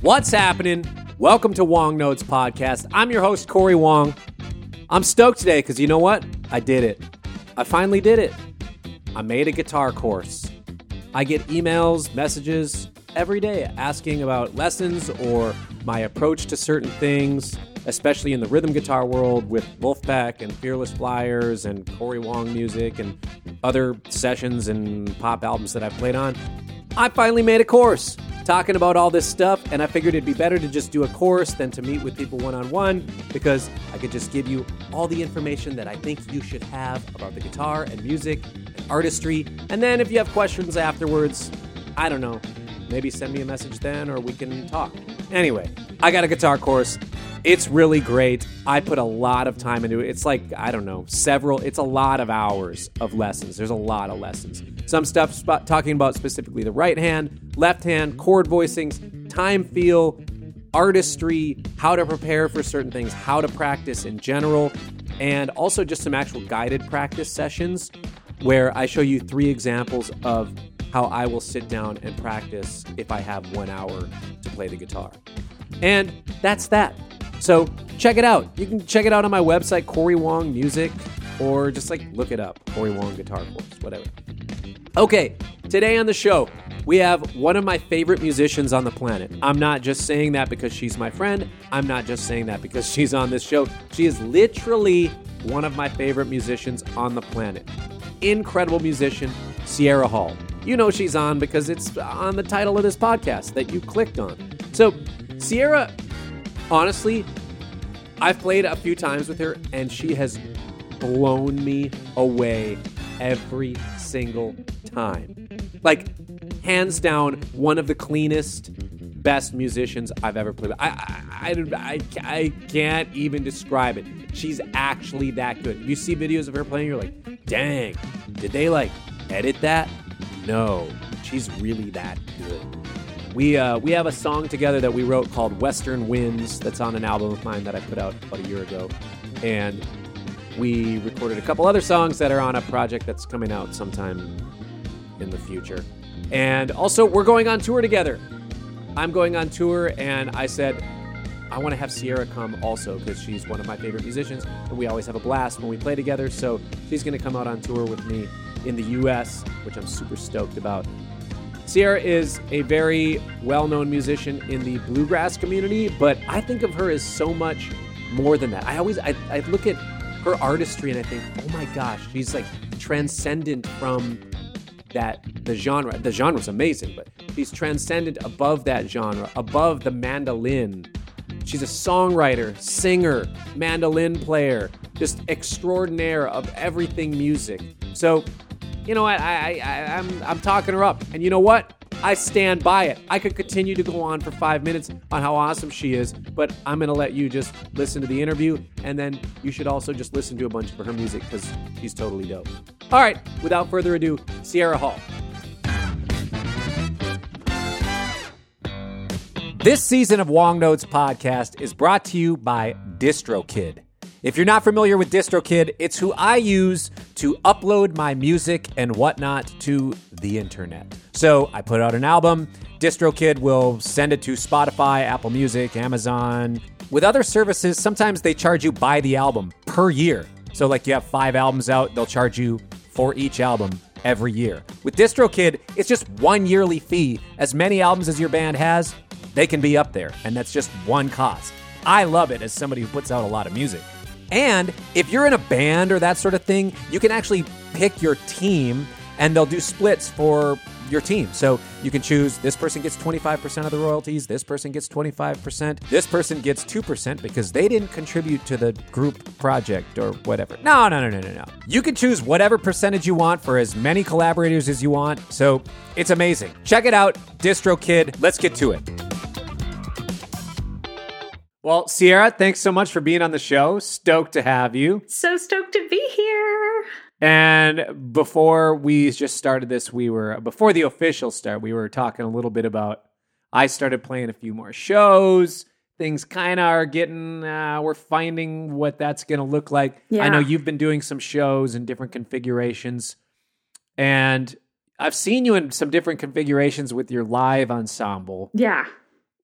What's happening? Welcome to Wong Notes Podcast. I'm your host, Corey Wong. I'm stoked today because you know what? I did it. I finally did it. I made a guitar course. I get emails, messages every day asking about lessons or my approach to certain things, especially in the rhythm guitar world with Vulfpeck and Fearless Flyers and Corey Wong music and other sessions and pop albums that I've played on. I finally made a course talking about all this stuff, and I figured it'd be better to just do a course than to meet with people one on one because I could just give you all the information that I think you should have about the guitar and music and artistry. And then if you have questions afterwards, I don't know, maybe send me a message then or we can talk. Anyway, I got a guitar course. It's really great. I put a lot of time into it. It's like, I don't know, several, it's a lot of hours of lessons. There's a lot of lessons. Some stuff talking about specifically the right hand, left hand, chord voicings, time feel, artistry, how to prepare for certain things, how to practice in general, and also just some actual guided practice sessions where I show you three examples of how I will sit down and practice if I have one hour to play the guitar. And that's that. So check it out. You can check it out on my website, Corey Wong Music, or just like look it up, Corey Wong Guitar Course, whatever. Okay, today on the show, we have one of my favorite musicians on the planet. I'm not just saying that because she's my friend. I'm not just saying that because she's on this show. She is literally one of my favorite musicians on the planet. Incredible musician, Sierra Hull. You know she's on because it's on the title of this podcast that you clicked on. So, Sierra, honestly, I've played a few times with her and she has blown me away every single time. Like, hands down, one of the cleanest, best musicians I've ever played with. I, I, I, I, I can't even describe it. She's actually that good. You see videos of her playing, you're like, dang, did they like edit that? No, she's really that good. We uh, we have a song together that we wrote called Western Winds that's on an album of mine that I put out about a year ago, and we recorded a couple other songs that are on a project that's coming out sometime in the future. And also, we're going on tour together. I'm going on tour, and I said I want to have Sierra come also because she's one of my favorite musicians, and we always have a blast when we play together. So she's going to come out on tour with me in the U.S., which I'm super stoked about. Sierra is a very well known musician in the bluegrass community, but I think of her as so much more than that. I always I, I look at her artistry and I think, oh my gosh, she's like transcendent from that the genre. The genre's amazing, but she's transcendent above that genre, above the mandolin. She's a songwriter, singer, mandolin player, just extraordinaire of everything music. So you know what? I, I, I, I'm, I'm talking her up. And you know what? I stand by it. I could continue to go on for five minutes on how awesome she is, but I'm going to let you just listen to the interview. And then you should also just listen to a bunch of her music because she's totally dope. All right, without further ado, Sierra Hull. This season of Wong Notes podcast is brought to you by DistroKid. If you're not familiar with DistroKid, it's who I use to upload my music and whatnot to the internet. So I put out an album, DistroKid will send it to Spotify, Apple Music, Amazon. With other services, sometimes they charge you by the album per year. So, like you have five albums out, they'll charge you for each album every year. With DistroKid, it's just one yearly fee. As many albums as your band has, they can be up there, and that's just one cost. I love it as somebody who puts out a lot of music. And if you're in a band or that sort of thing, you can actually pick your team and they'll do splits for your team. So you can choose this person gets 25% of the royalties, this person gets 25%, this person gets 2% because they didn't contribute to the group project or whatever. No, no, no, no, no, no. You can choose whatever percentage you want for as many collaborators as you want. So it's amazing. Check it out, DistroKid. Let's get to it. Well, Sierra, thanks so much for being on the show. Stoked to have you. So stoked to be here. And before we just started this, we were, before the official start, we were talking a little bit about, I started playing a few more shows. Things kind of are getting, uh, we're finding what that's going to look like. Yeah. I know you've been doing some shows in different configurations. And I've seen you in some different configurations with your live ensemble. Yeah.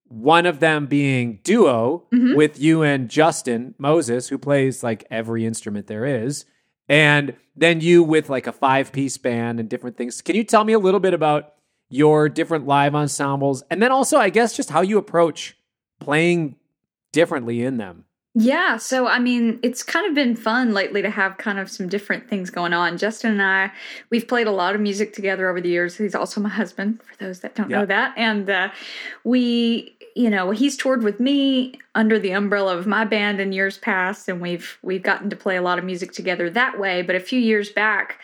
One of them being duo Mhm. with you and Justin Moses, who plays like every instrument there is, and then you with like a five piece band and different things. Can you tell me a little bit about your different live ensembles, and then also, I guess, just how you approach playing differently in them? Yeah, so I mean, it's kind of been fun lately to have kind of some different things going on. Justin and I, we've played a lot of music together over the years. He's also my husband, for those that don't Yeah. know that. And uh, we, you know, he's toured with me under the umbrella of my band in years past, and we've we've gotten to play a lot of music together that way. But a few years back,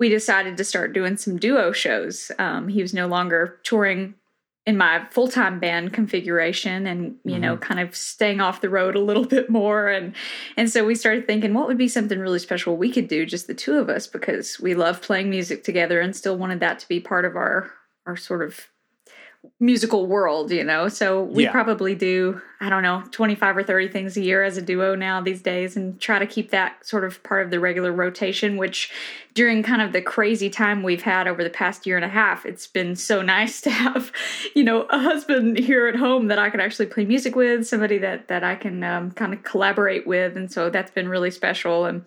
we decided to start doing some duo shows. Um, he was no longer touring in my full-time band configuration and you know mm-hmm. kind of staying off the road a little bit more. And and so we started thinking what would be something really special we could do just the two of us because we love playing music together and still wanted that to be part of our our sort of musical world you know? So we Yeah. probably do i don't know 25 or 30 things a year as a duo now these days and try to keep that sort of part of the regular rotation which during kind of the crazy time we've had over the past year and a half it's been so nice to have you know a husband here at home that i can actually play music with somebody that that i can um, kind of collaborate with. And so that's been really special. And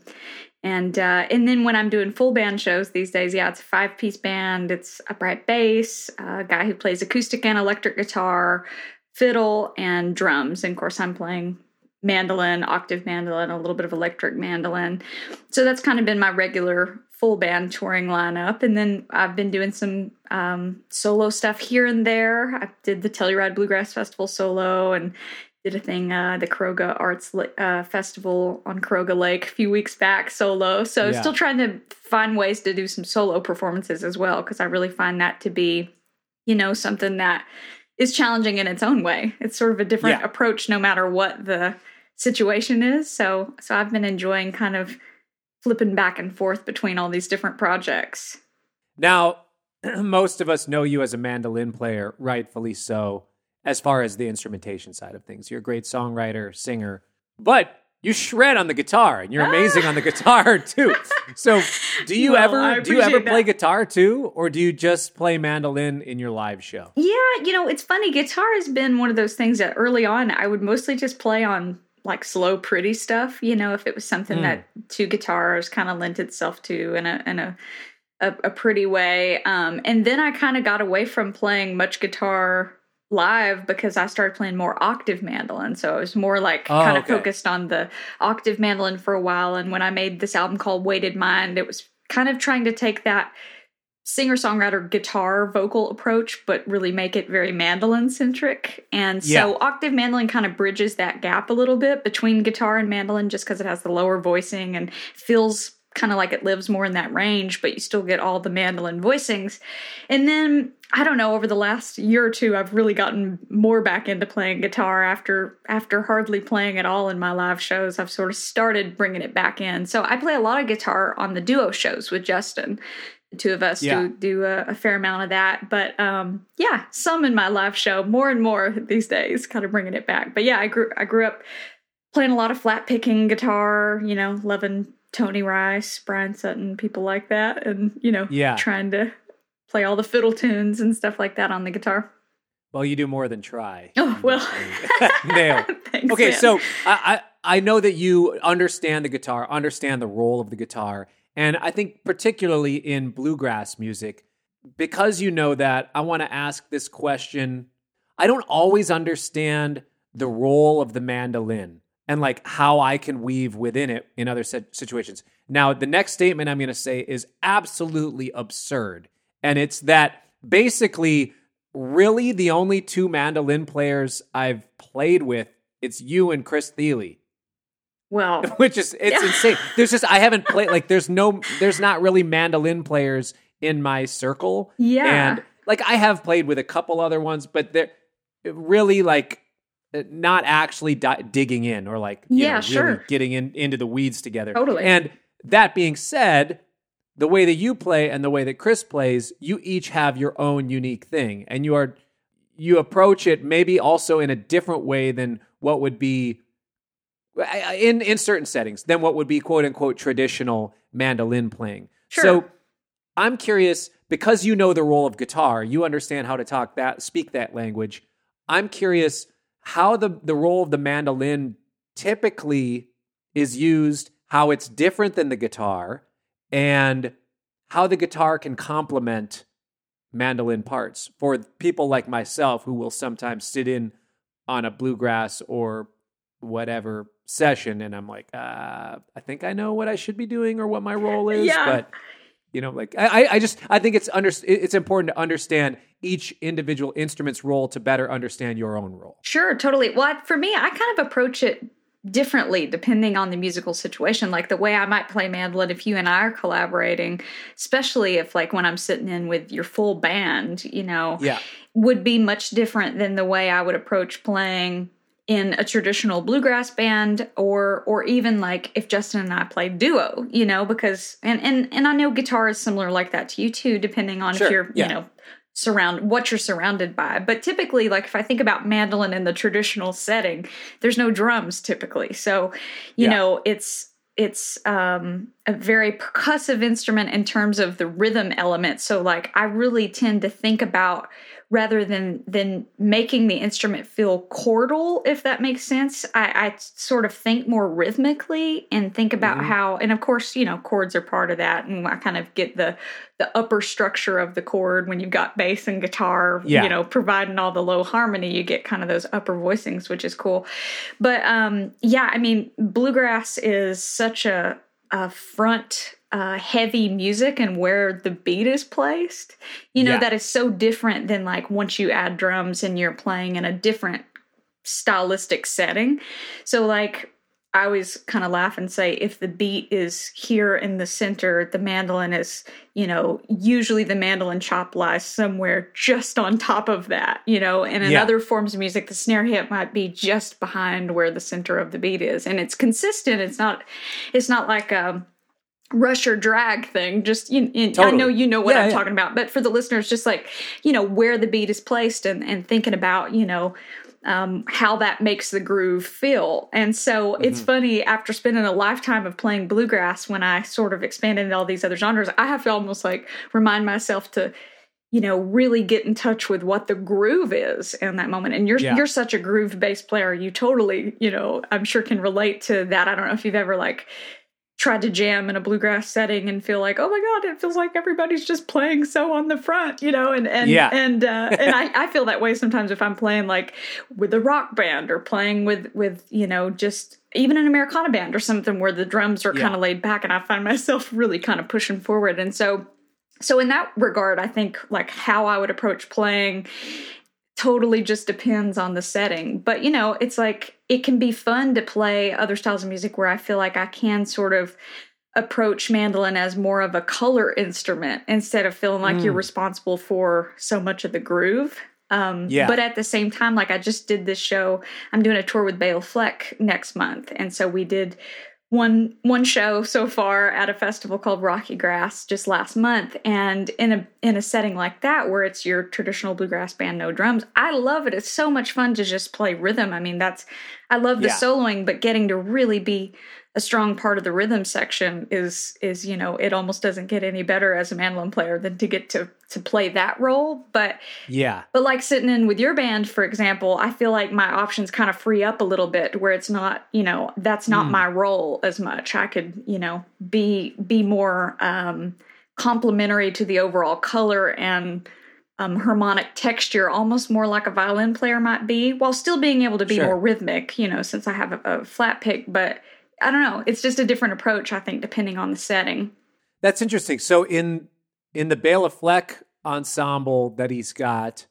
and uh, and then when I'm doing full band shows these days, yeah, it's a five piece band. It's upright bass, a guy who plays acoustic and electric guitar, fiddle, and drums. And of course, I'm playing mandolin, octave mandolin, a little bit of electric mandolin. So that's kind of been my regular full band touring lineup. And then I've been doing some um, solo stuff here and there. I did the Telluride Bluegrass Festival solo and did a thing, uh, the Karoga Arts uh, Festival on Karoga Lake a few weeks back solo. So Yeah. still trying to find ways to do some solo performances as well because I really find that to be, you know, something that is challenging in its own way. It's sort of a different Yeah. approach no matter what the situation is. So so I've been enjoying kind of flipping back and forth between all these different projects. Now, most of us know you as a mandolin player, rightfully so, as far as the instrumentation side of things. You're a great songwriter, singer, but you shred on the guitar and you're amazing on the guitar too. So, do you Well, ever do you ever appreciate play guitar too or do you just play mandolin in your live show? Yeah, you know, it's funny. Guitar has been one of those things that early on I would mostly just play on like slow, pretty stuff. You know, if it was something Mm. that two guitars kind of lent itself to in a in a a, a pretty way. Um, and then I kind of got away from playing much guitar live because I started playing more octave mandolin. So I was more like Oh, kind of okay. focused on the octave mandolin for a while. And when I made this album called Weighted Mind, it was kind of trying to take that singer songwriter guitar vocal approach, but really make it very mandolin centric. And so Yeah. octave mandolin kind of bridges that gap a little bit between guitar and mandolin just because it has the lower voicing and feels kind of like it lives more in that range, but you still get all the mandolin voicings. And then I don't know, over the last year or two, I've really gotten more back into playing guitar after after hardly playing at all in my live shows. I've sort of started bringing it back in. So I play a lot of guitar on the duo shows with Justin. The two of us Yeah. do do a, a fair amount of that, but um, yeah, some in my live show, more and more these days, kind of bringing it back. But yeah, I grew I grew up playing a lot of flat picking guitar, you know, loving Tony Rice, Bryan Sutton, people like that, and you know, Yeah. trying to play all the fiddle tunes and stuff like that on the guitar. Well, you do more than try. Oh well, Nail. Thanks, okay, man. so I, I I know that you understand the guitar, understand the role of the guitar, and I think particularly in bluegrass music, because you know that, I want to ask this question. I don't always understand the role of the mandolin and like how I can weave within it in other situations. Now, the next statement I'm going to say is absolutely absurd, and it's that basically really the only two mandolin players I've played with it's you and Chris Thile, well, which is it's Yeah. insane. There's just I haven't played like there's no there's not really mandolin players in my circle. yeah, And like I have played with a couple other ones, but they're really like Uh, not actually di- digging in or like you Yeah, know, really sure. getting in into the weeds together. Totally. And that being said, the way that you play and the way that Chris plays, you each have your own unique thing, and you are you approach it maybe also in a different way than what would be in in certain settings than what would be quote unquote traditional mandolin playing. Sure. So I'm curious because you know the role of guitar, you understand how to talk that speak that language. I'm curious how the the role of the mandolin typically is used, how it's different than the guitar, and how the guitar can complement mandolin parts for people like myself who will sometimes sit in on a bluegrass or whatever session and I'm like, uh, I think I know what I should be doing or what my role is, Yeah. but you know, like I, I just I think it's under it's important to understand each individual instrument's role to better understand your own role. Sure, totally. Well, for me, I kind of approach it differently depending on the musical situation. Like the way I might play mandolin if you and I are collaborating, especially if like when I'm sitting in with your full band, you know, Yeah. would be much different than the way I would approach playing in a traditional bluegrass band or or even like if Justin and I played duo, you know, because and and and I know guitar is similar like that to you too, depending on Sure, if you're, yeah. you know, surround what you're surrounded by. But typically, like if I think about mandolin in the traditional setting, there's no drums typically. So, you Yeah. know, it's it's um, a very percussive instrument in terms of the rhythm element. So, like, I really tend to think about rather than than making the instrument feel chordal, if that makes sense. I, I sort of think more rhythmically and think about Mhm. how, and of course, you know, chords are part of that, and I kind of get the the upper structure of the chord when you've got bass and guitar, Yeah. you know, providing all the low harmony, you get kind of those upper voicings, which is cool. But um, yeah, I mean, bluegrass is such a, a front uh, heavy music and where the beat is placed, you know, Yeah. that is so different than like once you add drums and you're playing in a different stylistic setting. So, like, I always kind of laugh and say if the beat is here in the center, the mandolin is, you know, usually the mandolin chop lies somewhere just on top of that, you know, and in Yeah. other forms of music, the snare hit might be just behind where the center of the beat is. And it's consistent. It's not, it's not like a rush or drag thing. Just, you, you- I know you know what Yeah, I'm yeah. talking about, but for the listeners, just like, you know, where the beat is placed and, and thinking about, you know, um, how that makes the groove feel. And so it's Mm-hmm. funny after spending a lifetime of playing bluegrass, when I sort of expanded into all these other genres, I have to almost like remind myself to, you know, really get in touch with what the groove is in that moment. And you're Yeah. you're such a groove based player. You totally, you know, I'm sure can relate to that. I don't know if you've ever like tried to jam in a bluegrass setting and feel like, oh my god, it feels like everybody's just playing so on the front, you know, and and Yeah. and uh, and I, I feel that way sometimes if I'm playing like with a rock band or playing with with you know just even an Americana band or something where the drums are Yeah. kind of laid back and I find myself really kind of pushing forward and so so in that regard I think like how I would approach playing totally just depends on the setting. But you know, it's like it can be fun to play other styles of music where I feel like I can sort of approach mandolin as more of a color instrument instead of feeling like you're Mm. responsible for so much of the groove. Um, Yeah. But at the same time, like I just did this show, I'm doing a tour with Bela Fleck next month, and so we did one one show so far at a festival called Rocky Grass just last month. And in a in a setting like that where it's your traditional bluegrass band no drums I love it. It's so much fun to just play rhythm. I mean that's I love the Yeah. soloing but getting to really be a strong part of the rhythm section is is you know it almost doesn't get any better as a mandolin player than to get to to play that role but Yeah. but like sitting in with your band, for example, I feel like my options kind of free up a little bit where it's not, you know, that's not Mm. my role as much. I could, you know, be be more um complementary to the overall color and um, harmonic texture, almost more like a violin player might be, while still being able to be Sure. more rhythmic, you know, since I have a, a flat pick. But I don't know. It's just a different approach, I think, depending on the setting. That's interesting. So in in the Bela Fleck ensemble that he's got,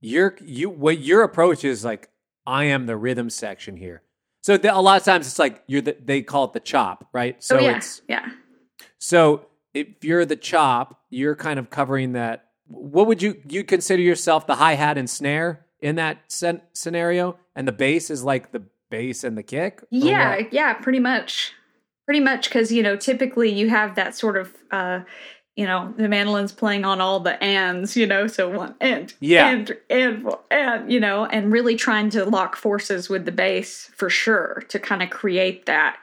your you what your approach is like I am the rhythm section here. So the, a lot of times it's like you're the, they call it the chop, right? Oh, so oh, yeah. it's Yeah. so if you're the chop, you're kind of covering that. What would you you consider yourself the hi hat and snare in that sen- scenario, and the bass is like the bass and the kick? Yeah, what? yeah, pretty much. Pretty much because, you know, typically you have that sort of, uh, you know, the mandolin's playing on all the ands, you know, so one and, Yeah. and, and, and, you know, and really trying to lock forces with the bass for sure to kind of create that,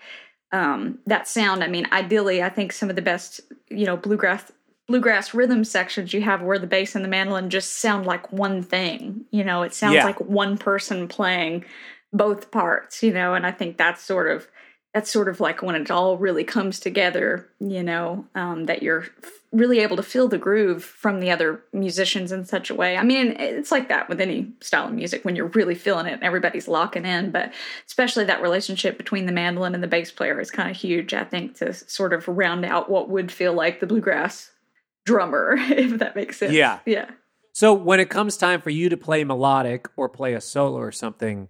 um, that sound. I mean, ideally, I think some of the best, you know, bluegrass bluegrass rhythm sections you have where the bass and the mandolin just sound like one thing You know, it sounds Yeah. like one person playing both parts, you know, and I think that's sort of that's sort of like when it all really comes together, you know, um, that you're really able to feel the groove from the other musicians in such a way. I mean, it's like that with any style of music when you're really feeling it and everybody's locking in, but especially that relationship between the mandolin and the bass player is kind of huge, I think, to sort of round out what would feel like the bluegrass drummer, if that makes sense. Yeah. Yeah. So when it comes time for you to play melodic or play a solo or something,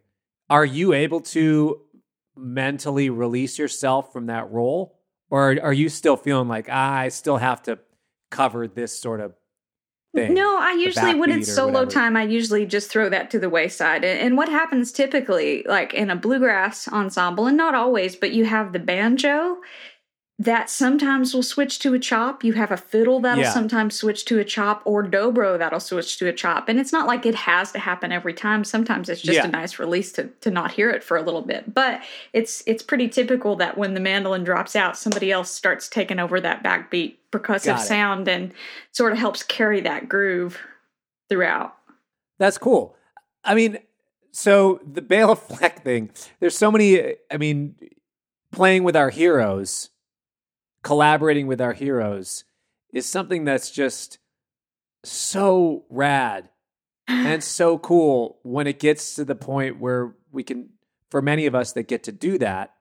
are you able to mentally release yourself from that role? Or are you still feeling like ah, I still have to cover this sort of thing? No, I usually when it's solo whatever. time, I usually just throw that to the wayside. And, and what happens typically, like in a bluegrass ensemble, and not always, but you have the banjo that sometimes will switch to a chop. You have a fiddle that'll Yeah. sometimes switch to a chop, or dobro that'll switch to a chop. And it's not like it has to happen every time. Sometimes it's just Yeah. a nice release to to not hear it for a little bit. But it's it's pretty typical that when the mandolin drops out, somebody else starts taking over that backbeat percussive sound and sort of helps carry that groove throughout. That's cool. I mean, so the Bela Fleck thing, there's so many, I mean, playing with our heroes, collaborating with our heroes is something that's just so rad and so cool when it gets to the point where we can, for many of us that get to do that.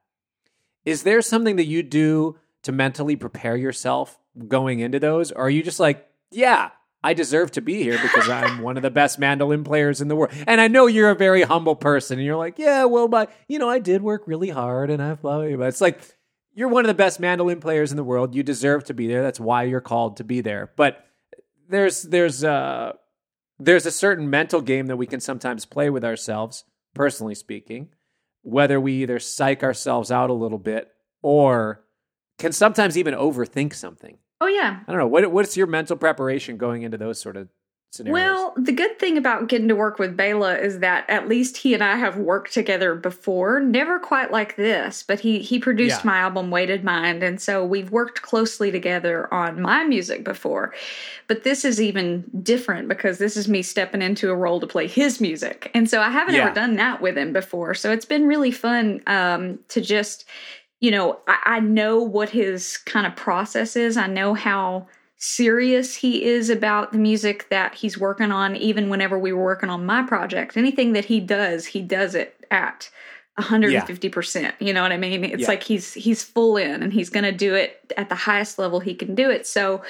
Is there something that you do to mentally prepare yourself going into those? Or are you just like, yeah, I deserve to be here because I'm one of the best mandolin players in the world. And I know you're a very humble person and you're like, yeah, well, but you know, I did work really hard and I've blah, blah, blah. It's like, you're one of the best mandolin players in the world. You deserve to be there. That's why you're called to be there. But there's, there's, uh, there's a certain mental game that we can sometimes play with ourselves, personally speaking, whether we either psych ourselves out a little bit or can sometimes even overthink something. Oh yeah. I don't know. What what's your mental preparation going into those sort of scenarios? Well, the good thing about getting to work with Bela is that at least he and I have worked together before. Never quite like this, but he he produced Yeah. my album Weighted Mind, and so we've worked closely together on my music before. But this is even different because this is me stepping into a role to play his music, and so I haven't Yeah. ever done that with him before. So it's been really fun um, to just you know, I, I know what his kind of process is. I know how serious he is about the music that he's working on, even whenever we were working on my project. Anything that he does, he does it at 150%. You know what I mean? It's Yeah. like he's he's full in and he's going to do it at the highest level he can do it. So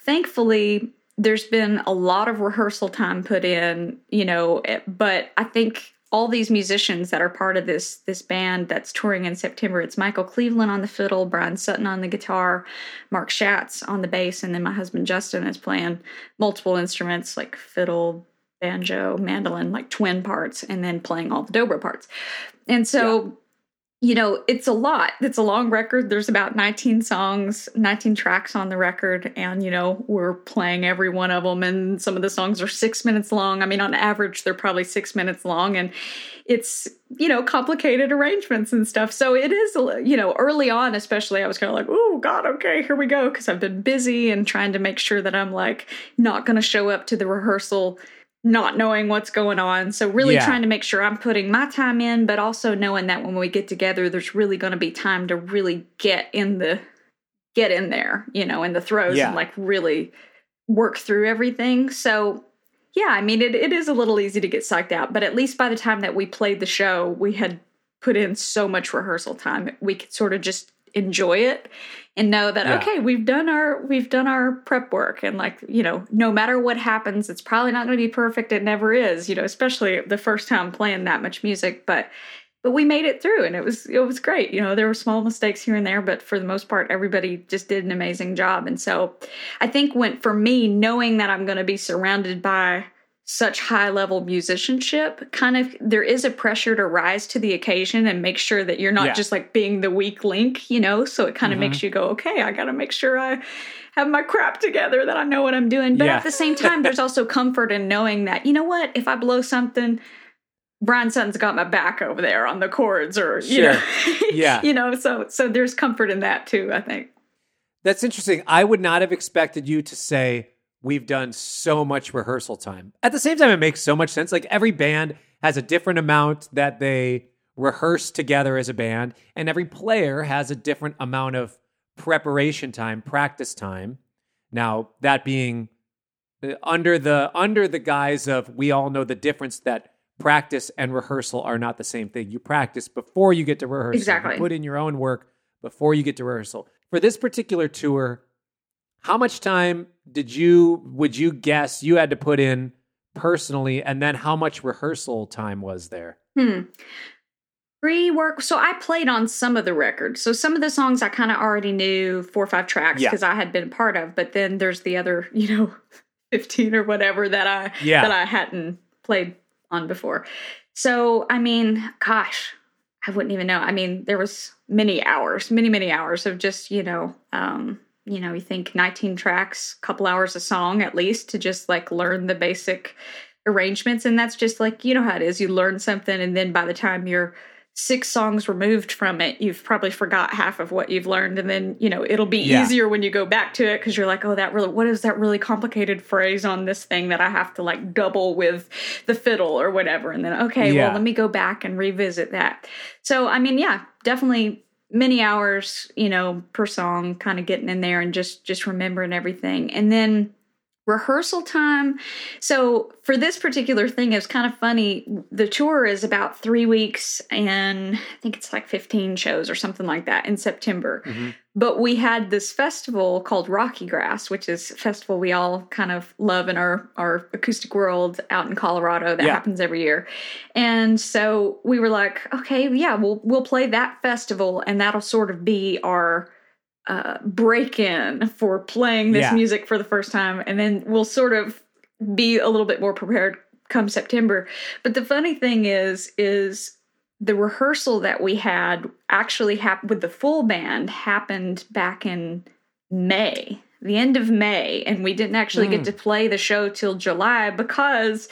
thankfully there's been a lot of rehearsal time put in, you know, eh, but I think all these musicians that are part of this this band that's touring in September. It's Michael Cleveland on the fiddle, Bryan Sutton on the guitar, Mark Schatz on the bass, and then my husband Justin is playing multiple instruments like fiddle, banjo, mandolin, like twin parts, and then playing all the dobro parts. And so you know, it's a lot. It's a long record. There's about 19 songs, 19 tracks on the record, and you know, we're playing every one of them. And some of the songs are six minutes long. I mean, on average, they're probably six minutes long, and it's you know, complicated arrangements and stuff. So it is, you know, early on, especially, I was kind of like, oh God, okay, here we go, because I've been busy and trying to make sure that I'm like not going to show up to the rehearsal not knowing what's going on. So really Yeah. trying to make sure I'm putting my time in, but also knowing that when we get together, there's really going to be time to really get in the get in there, you know, in the throes Yeah. and like really work through everything. So yeah, I mean it, it is a little easy to get psyched out, but at least by the time that we played the show, we had put in so much rehearsal time. We could sort of just enjoy it and know that Yeah. okay we've done our we've done our prep work. And like you know no matter what happens it's probably not going to be perfect. It never is you know especially the first time playing that much music. But but we made it through and it was it was great. You know there were small mistakes here and there but for the most part everybody just did an amazing job. And so i think when for me knowing that i'm going to be surrounded by such high level musicianship kind of there is a pressure to rise to the occasion and make sure that you're not Yeah. just like being the weak link you know so it kind of Mhm. makes you go okay i gotta make sure i have my crap together that i know what i'm doing but Yeah. at the same time there's also comfort in knowing that you know what if i blow something Bryan Sutton's got my back over there on the chords, or you Sure. know, Yeah. you know. So, so there's comfort in that too. I think. That's interesting. I would not have expected you to say we've done so much rehearsal time. At the same time, it makes so much sense. Like every band has a different amount that they rehearse together as a band, and every player has a different amount of preparation time, practice time. Now, that being uh, under the under the guise of we all know the difference that practice and rehearsal are not the same thing. You practice before you get to rehearsal. Exactly. You put in your own work before you get to rehearsal. For this particular tour, how much time did you would you guess you had to put in personally and then how much rehearsal time was there? Hmm. Pre work. So I played on some of the records. So some of the songs I kind of already knew four or five tracks Yeah. because I had been a part of. But then there's the other, you know, 15 or whatever that I Yeah. that I hadn't played on before. So I mean, gosh, I wouldn't even know. I mean, there was many hours, many, many hours of just, you know, um, you know, you think 19 tracks, couple hours a song at least to just like learn the basic arrangements. And that's just like, you know how it is. You learn something, and then by the time you're six songs removed from it, you've probably forgot half of what you've learned. And then, you know, it'll be Yeah. easier when you go back to it because you're like, oh, that really, what is that really complicated phrase on this thing that I have to like double with the fiddle or whatever? And then, okay, Yeah. well, let me go back and revisit that. So, I mean, yeah, definitely many hours, you know, per song, kind of getting in there and just just remembering everything. And then rehearsal time. So for this particular thing, it was kind of funny. The tour is about three weeks, and I think it's like 15 shows or something like that in September. Mm-hmm. But we had this festival called Rocky Grass, which is a festival we all kind of love in our, our acoustic world out in Colorado that Yeah. happens every year. And so we were like, okay, yeah, we'll we'll play that festival and that'll sort of be our uh, break in for playing this Yeah. music for the first time. And then we'll sort of be a little bit more prepared come September. But the funny thing is, is the rehearsal that we had actually happened with the full band happened back in May, the end of May, and we didn't actually get to play the show till July because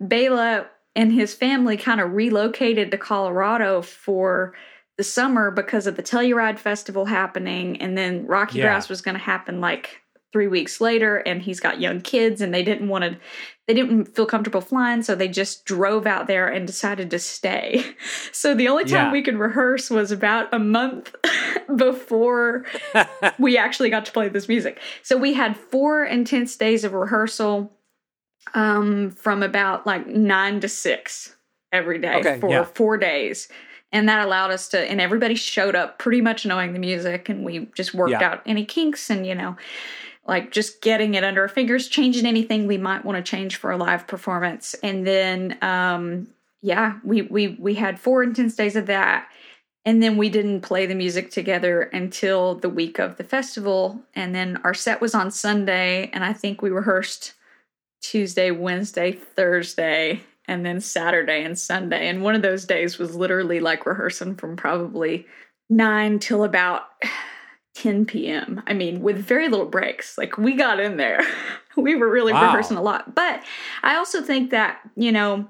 Bela and his family kind of relocated to Colorado for the summer because of the Telluride Festival happening, and then Rocky Yeah. Grass was going to happen like three weeks later, and he's got young kids, and they didn't want to, they didn't feel comfortable flying, so they just drove out there and decided to stay. So the only time Yeah. we could rehearse was about a month before we actually got to play this music. So we had four intense days of rehearsal um, from about like nine to six every day Okay, for yeah. four days. And that allowed us to, and everybody showed up pretty much knowing the music, and we just worked Yeah. out any kinks and, you know, like just getting it under our fingers, changing anything we might want to change for a live performance. And then, um, yeah, we, we, we had four intense days of that. And then we didn't play the music together until the week of the festival. And then our set was on Sunday, and I think we rehearsed Tuesday, Wednesday, Thursday, and then Saturday and Sunday. And one of those days was literally like rehearsing from probably nine till about 10 p.m. I mean, with very little breaks. Like we got in there. we were really Wow. rehearsing a lot. But I also think that, you know,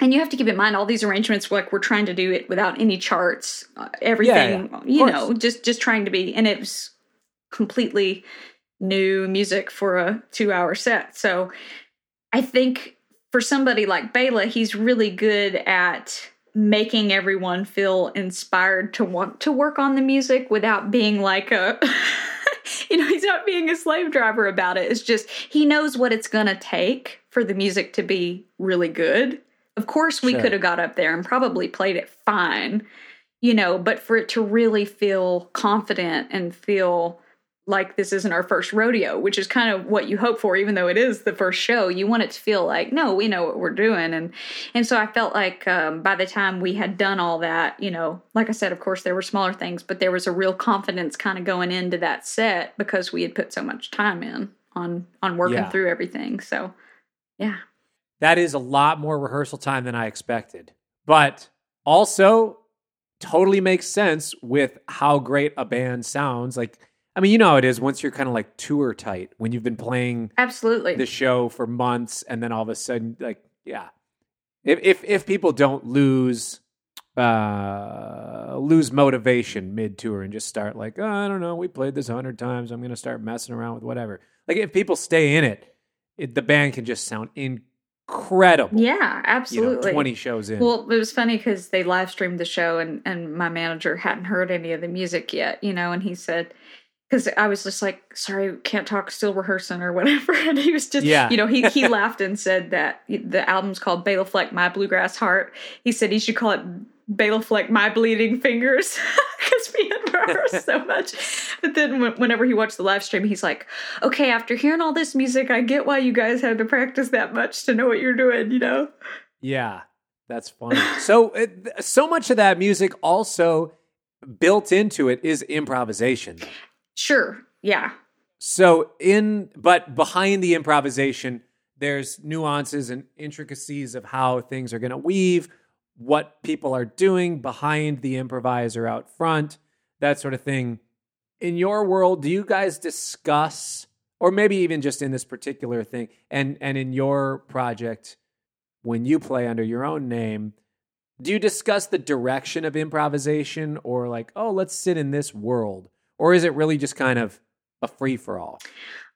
and you have to keep in mind all these arrangements like we're trying to do it without any charts uh, everything yeah, of you course. know just just trying to be and it was completely new music for a two hour set so i think for somebody like Bela, he's really good at making everyone feel inspired to want to work on the music without being like a you know he's not being a slave driver about it it's just he knows what it's going to take for the music to be really good of course we Sure. could have got up there and probably played it fine you know but for it to really feel confident and feel like this isn't our first rodeo, which is kind of what you hope for, even though it is the first show. You want it to feel like, no, we know what we're doing, and and so I felt like um, by the time we had done all that, you know, like I said, of course there were smaller things, but there was a real confidence kind of going into that set because we had put so much time in on on working Yeah. through everything. So, yeah, That is a lot more rehearsal time than I expected. But also totally makes sense with how great a band sounds. Like, I mean, you know how it is once you're kind of like tour tight, when you've been playing absolutely. the show for months and then all of a sudden, like, yeah. If if if people don't lose uh lose motivation mid tour and just start like, oh, I don't know, we played this a hundred times, I'm gonna start messing around with whatever. like if people stay in it, it the band can just sound incredible. Yeah, you know, absolutely. 20 shows in. Well, it was funny because they live streamed the show, and and my manager hadn't heard any of the music yet, you know, and he said. Because I was just like, sorry, can't talk, still rehearsing or whatever. And he was just, Yeah. you know, he, he laughed and said that the album's called Bela Fleck, My Bluegrass Heart. He said he should call it Bela Fleck, My Bleeding Fingers. Because we had rehearsed so much. But then when- whenever he watched the live stream, he's like, okay, after hearing all this music, I get why you guys had to practice that much to know what you're doing, you know? Yeah, that's funny. so, uh, it, so much of that music also built into it is improvisation. Sure. Yeah. So, in but behind the improvisation, there's nuances and intricacies of how things are going to weave, what people are doing behind the improviser out front, that sort of thing. In your world, do you guys discuss, or maybe even just in this particular thing, and and in your project, when you play under your own name, do you discuss the direction of improvisation, or like, oh, let's sit in this world, or is it really just kind of a free for all?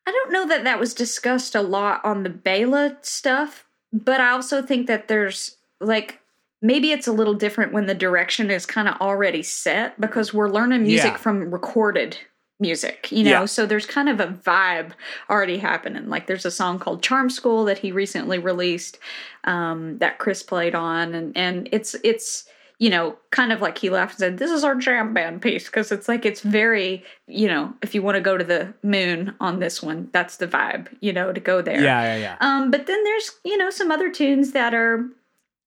I don't know that that was discussed a lot on the Bela stuff, but I also think that there's like maybe it's a little different when the direction is kind of already set because we're learning music Yeah. from recorded music, you know? Yeah. So there's kind of a vibe already happening. Like there's a song called Charm School that he recently released um, that Chris played on and and it's it's you know, kind of like he laughed and said, This is our jam band piece. Because it's like, it's very, you know, if you want to go to the moon on this one, that's the vibe, you know, to go there. Yeah, yeah, yeah. Um, but then there's, you know, some other tunes that are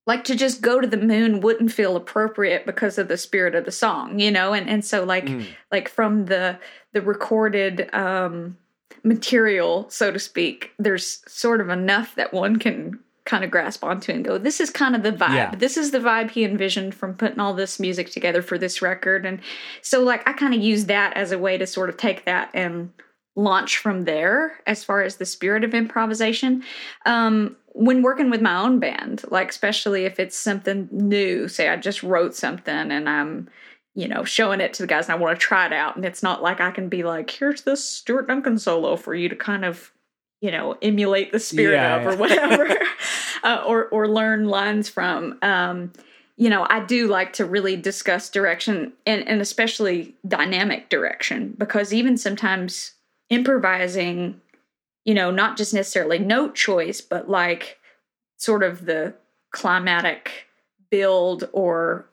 like to just go to the moon wouldn't feel appropriate because of the spirit of the song, you know? And and so like Mm. like from the the recorded um material, so to speak, there's sort of enough that one can kind of grasp onto and go, this is kind of the vibe. Yeah. This is the vibe he envisioned from putting all this music together for this record. And so like I kind of use that as a way to sort of take that and launch from there as far as the spirit of improvisation. Um when working with my own band, like especially if it's something new, say I just wrote something and I'm you know, showing it to the guys and I want to try it out. And it's not like I can be like, here's this Stuart Duncan solo for you to kind of, you know, emulate the spirit Yeah, of or whatever, uh, or, or learn lines from. Um, you know, I do like to really discuss direction and, and especially dynamic direction because even sometimes improvising, you know, not just necessarily note choice, but like sort of the climatic build or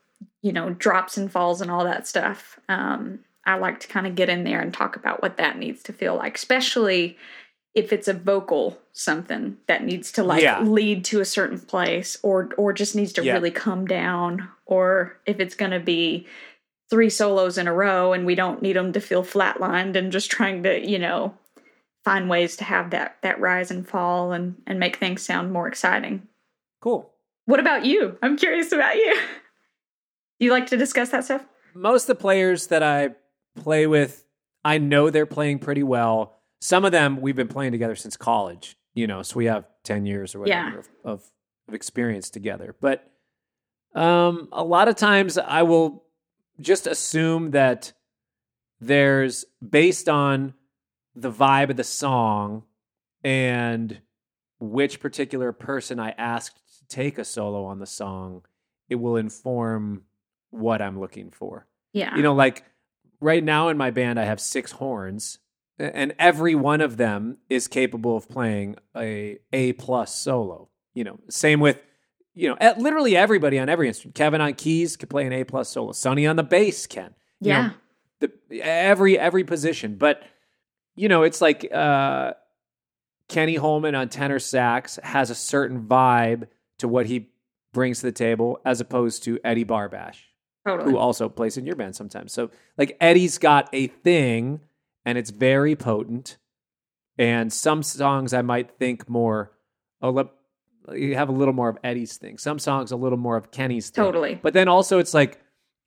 you know drops and falls and all that stuff um i like to kind of get in there and talk about what that needs to feel like especially if it's a vocal something that needs to like Yeah. lead to a certain place or or just needs to Yeah. really come down or if it's going to be three solos in a row and we don't need them to feel flatlined and just trying to you know find ways to have that that rise and fall and and make things sound more exciting Cool. what about you i'm curious about you you like to discuss that stuff Most of the players that I play with, I know they're playing pretty well. Some of them we've been playing together since college, you know, so we have 10 years or whatever Yeah. of, of, of experience together. But um, a lot of times I will just assume that there's based on the vibe of the song and which particular person I asked to take a solo on the song, it will inform what I'm looking for. yeah You know, like right now in my band, I have six horns, and every one of them is capable of playing a A plus solo. You know, same with you know, at literally everybody on every instrument. Kevin on keys can play an A plus solo. Sonny on the bass can. You know, yeah the every every position. But you know, it's like uh, Kenny Holman on tenor sax has a certain vibe to what he brings to the table, as opposed to Eddie Barbash, totally who also plays in your band sometimes. So like Eddie's got a thing, and it's very potent. And some songs I might think more, oh, you have a little more of Eddie's thing. Some songs a little more of Kenny's thing. Totally. But then also it's like,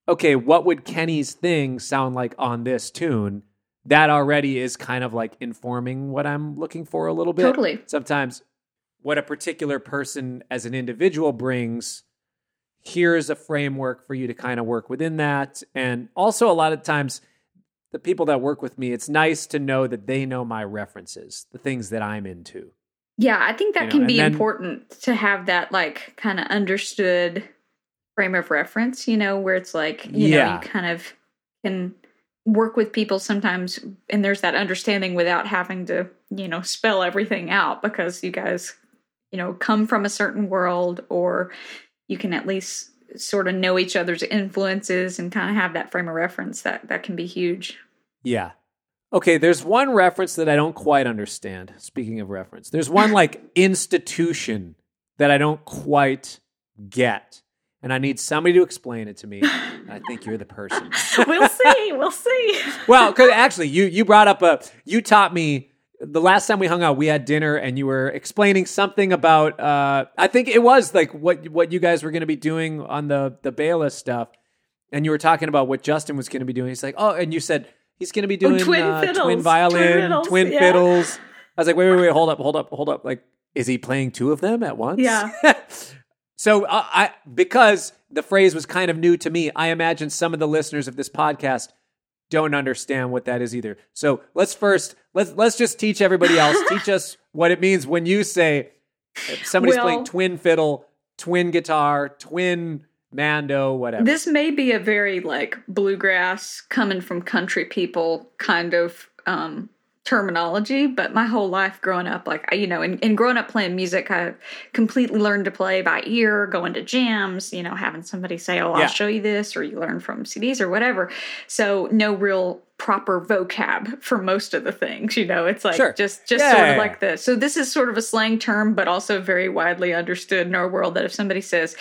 okay, what would Kenny's thing sound like on this tune? That already is kind of like informing what I'm looking for a little bit. Totally. Sometimes what a particular person as an individual brings, here's a framework for you to kind of work within that. And also a lot of times the people that work with me, it's nice to know that they know my references, the things that I'm into. Yeah, I think that You know, can and be then- important to have that like kind of understood frame of reference, you know, where it's like, you know, you kind of can work with people sometimes and there's that understanding without having to, you know, spell everything out because you guys, you know, come from a certain world or you can at least sort of know each other's influences and kind of have that frame of reference that that can be huge. Yeah. Okay, there's one reference that I don't quite understand. Speaking of reference, there's one like institution that I don't quite get. And I need somebody to explain it to me. I think you're the person. we'll see. We'll see. Well, because actually, you you brought up a you taught me the last time we hung out. We had dinner, and you were explaining something about. Uh, I think it was like what what you guys were going to be doing on the the Bayless stuff, and you were talking about what Justin was going to be doing. He's like, oh, and you said he's going to be doing Oh, twin uh, fiddles. twin Twin violin, fiddles, twin yeah. fiddles. I was like, wait, wait, wait, hold up, hold up, hold up. Like, is he playing two of them at once? Yeah. So uh, I because the phrase was kind of new to me, I imagine some of the listeners of this podcast don't understand what that is either. So let's first let's let's just teach everybody else. teach us what it means when you say somebody's Well- playing twin fiddle, twin guitar, twin mando, whatever. This may be a very like bluegrass coming from country people kind of um terminology, but my whole life growing up, like I- you know, and, and growing up playing music, I completely learned to play by ear, going to jams, you know, having somebody say, "Oh, I'll show you this," or you learn from CDs or whatever. So no real proper vocab for most of the things, you know. It's like Sure. just just Yeah, sort of yeah. like this. So this is sort of a slang term, but also very widely understood in our world. That if somebody says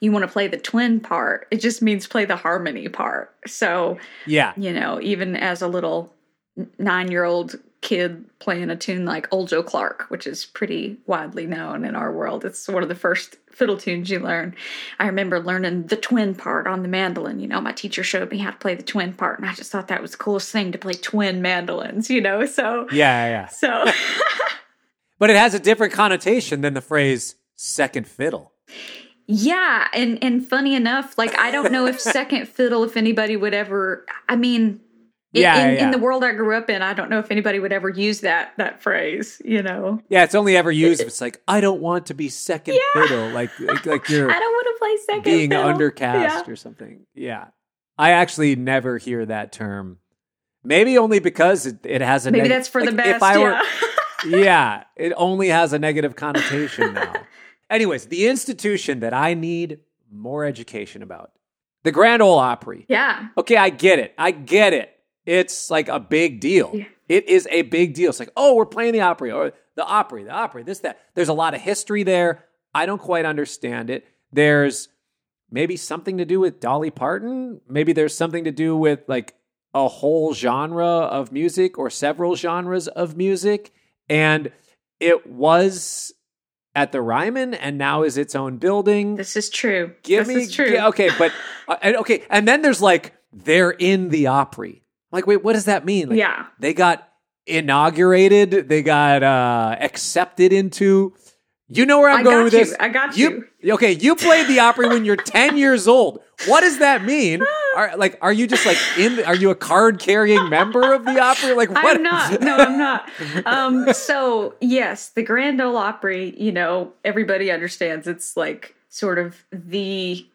you want to play the twin part, it just means play the harmony part. So yeah. you know, even as a little nine year old kid playing a tune like Old Joe Clark, which is pretty widely known in our world. It's one of the first fiddle tunes you learn. I remember learning the twin part on the mandolin. You know, my teacher showed me how to play the twin part, and I just thought that was the coolest thing to play twin mandolins, you know? So, Yeah, yeah. so. But it has a different connotation than the phrase second fiddle. Yeah, and and funny enough, like I don't know if second fiddle, if anybody would ever. I mean, Yeah, in, yeah. in the world I grew up in, I don't know if anybody would ever use that that phrase. You know, Yeah, it's only ever used if it's like I don't want to be second fiddle, like like, like you're I don't want to play second. being fiddle. undercast Yeah. or something. Yeah. I actually never hear that term. Maybe only because it, it has a Maybe neg- that's for the like, best. If I yeah. were, yeah, it only has a negative connotation now. Anyways, the institution that I need more education about, the Grand Ole Opry. yeah. Okay, I get it. I get it. It's like a big deal. Yeah. It is a big deal. It's like, oh, we're playing the Opry or the Opry, the Opry, this, that. There's a lot of history there. I don't quite understand it. There's maybe something to do with Dolly Parton. Maybe there's something to do with like a whole genre of music or several genres of music. And it was at the Ryman and now is its own building. This is true. Give this me is true. okay, but uh, and- okay, and then there's like they're in the Opry. Like, wait, what does that mean? Like, yeah. they got inaugurated. They got uh accepted into. You know where I'm I going with you. this. I got you. Okay, you played the Opry when you're 10 years old. What does that mean? Are like, are you just like in? Are you a card carrying member of the Opry? Like, what? I'm not. No, I'm not. Um, so yes, the Grand Ole Opry. You know, everybody understands it's like sort of the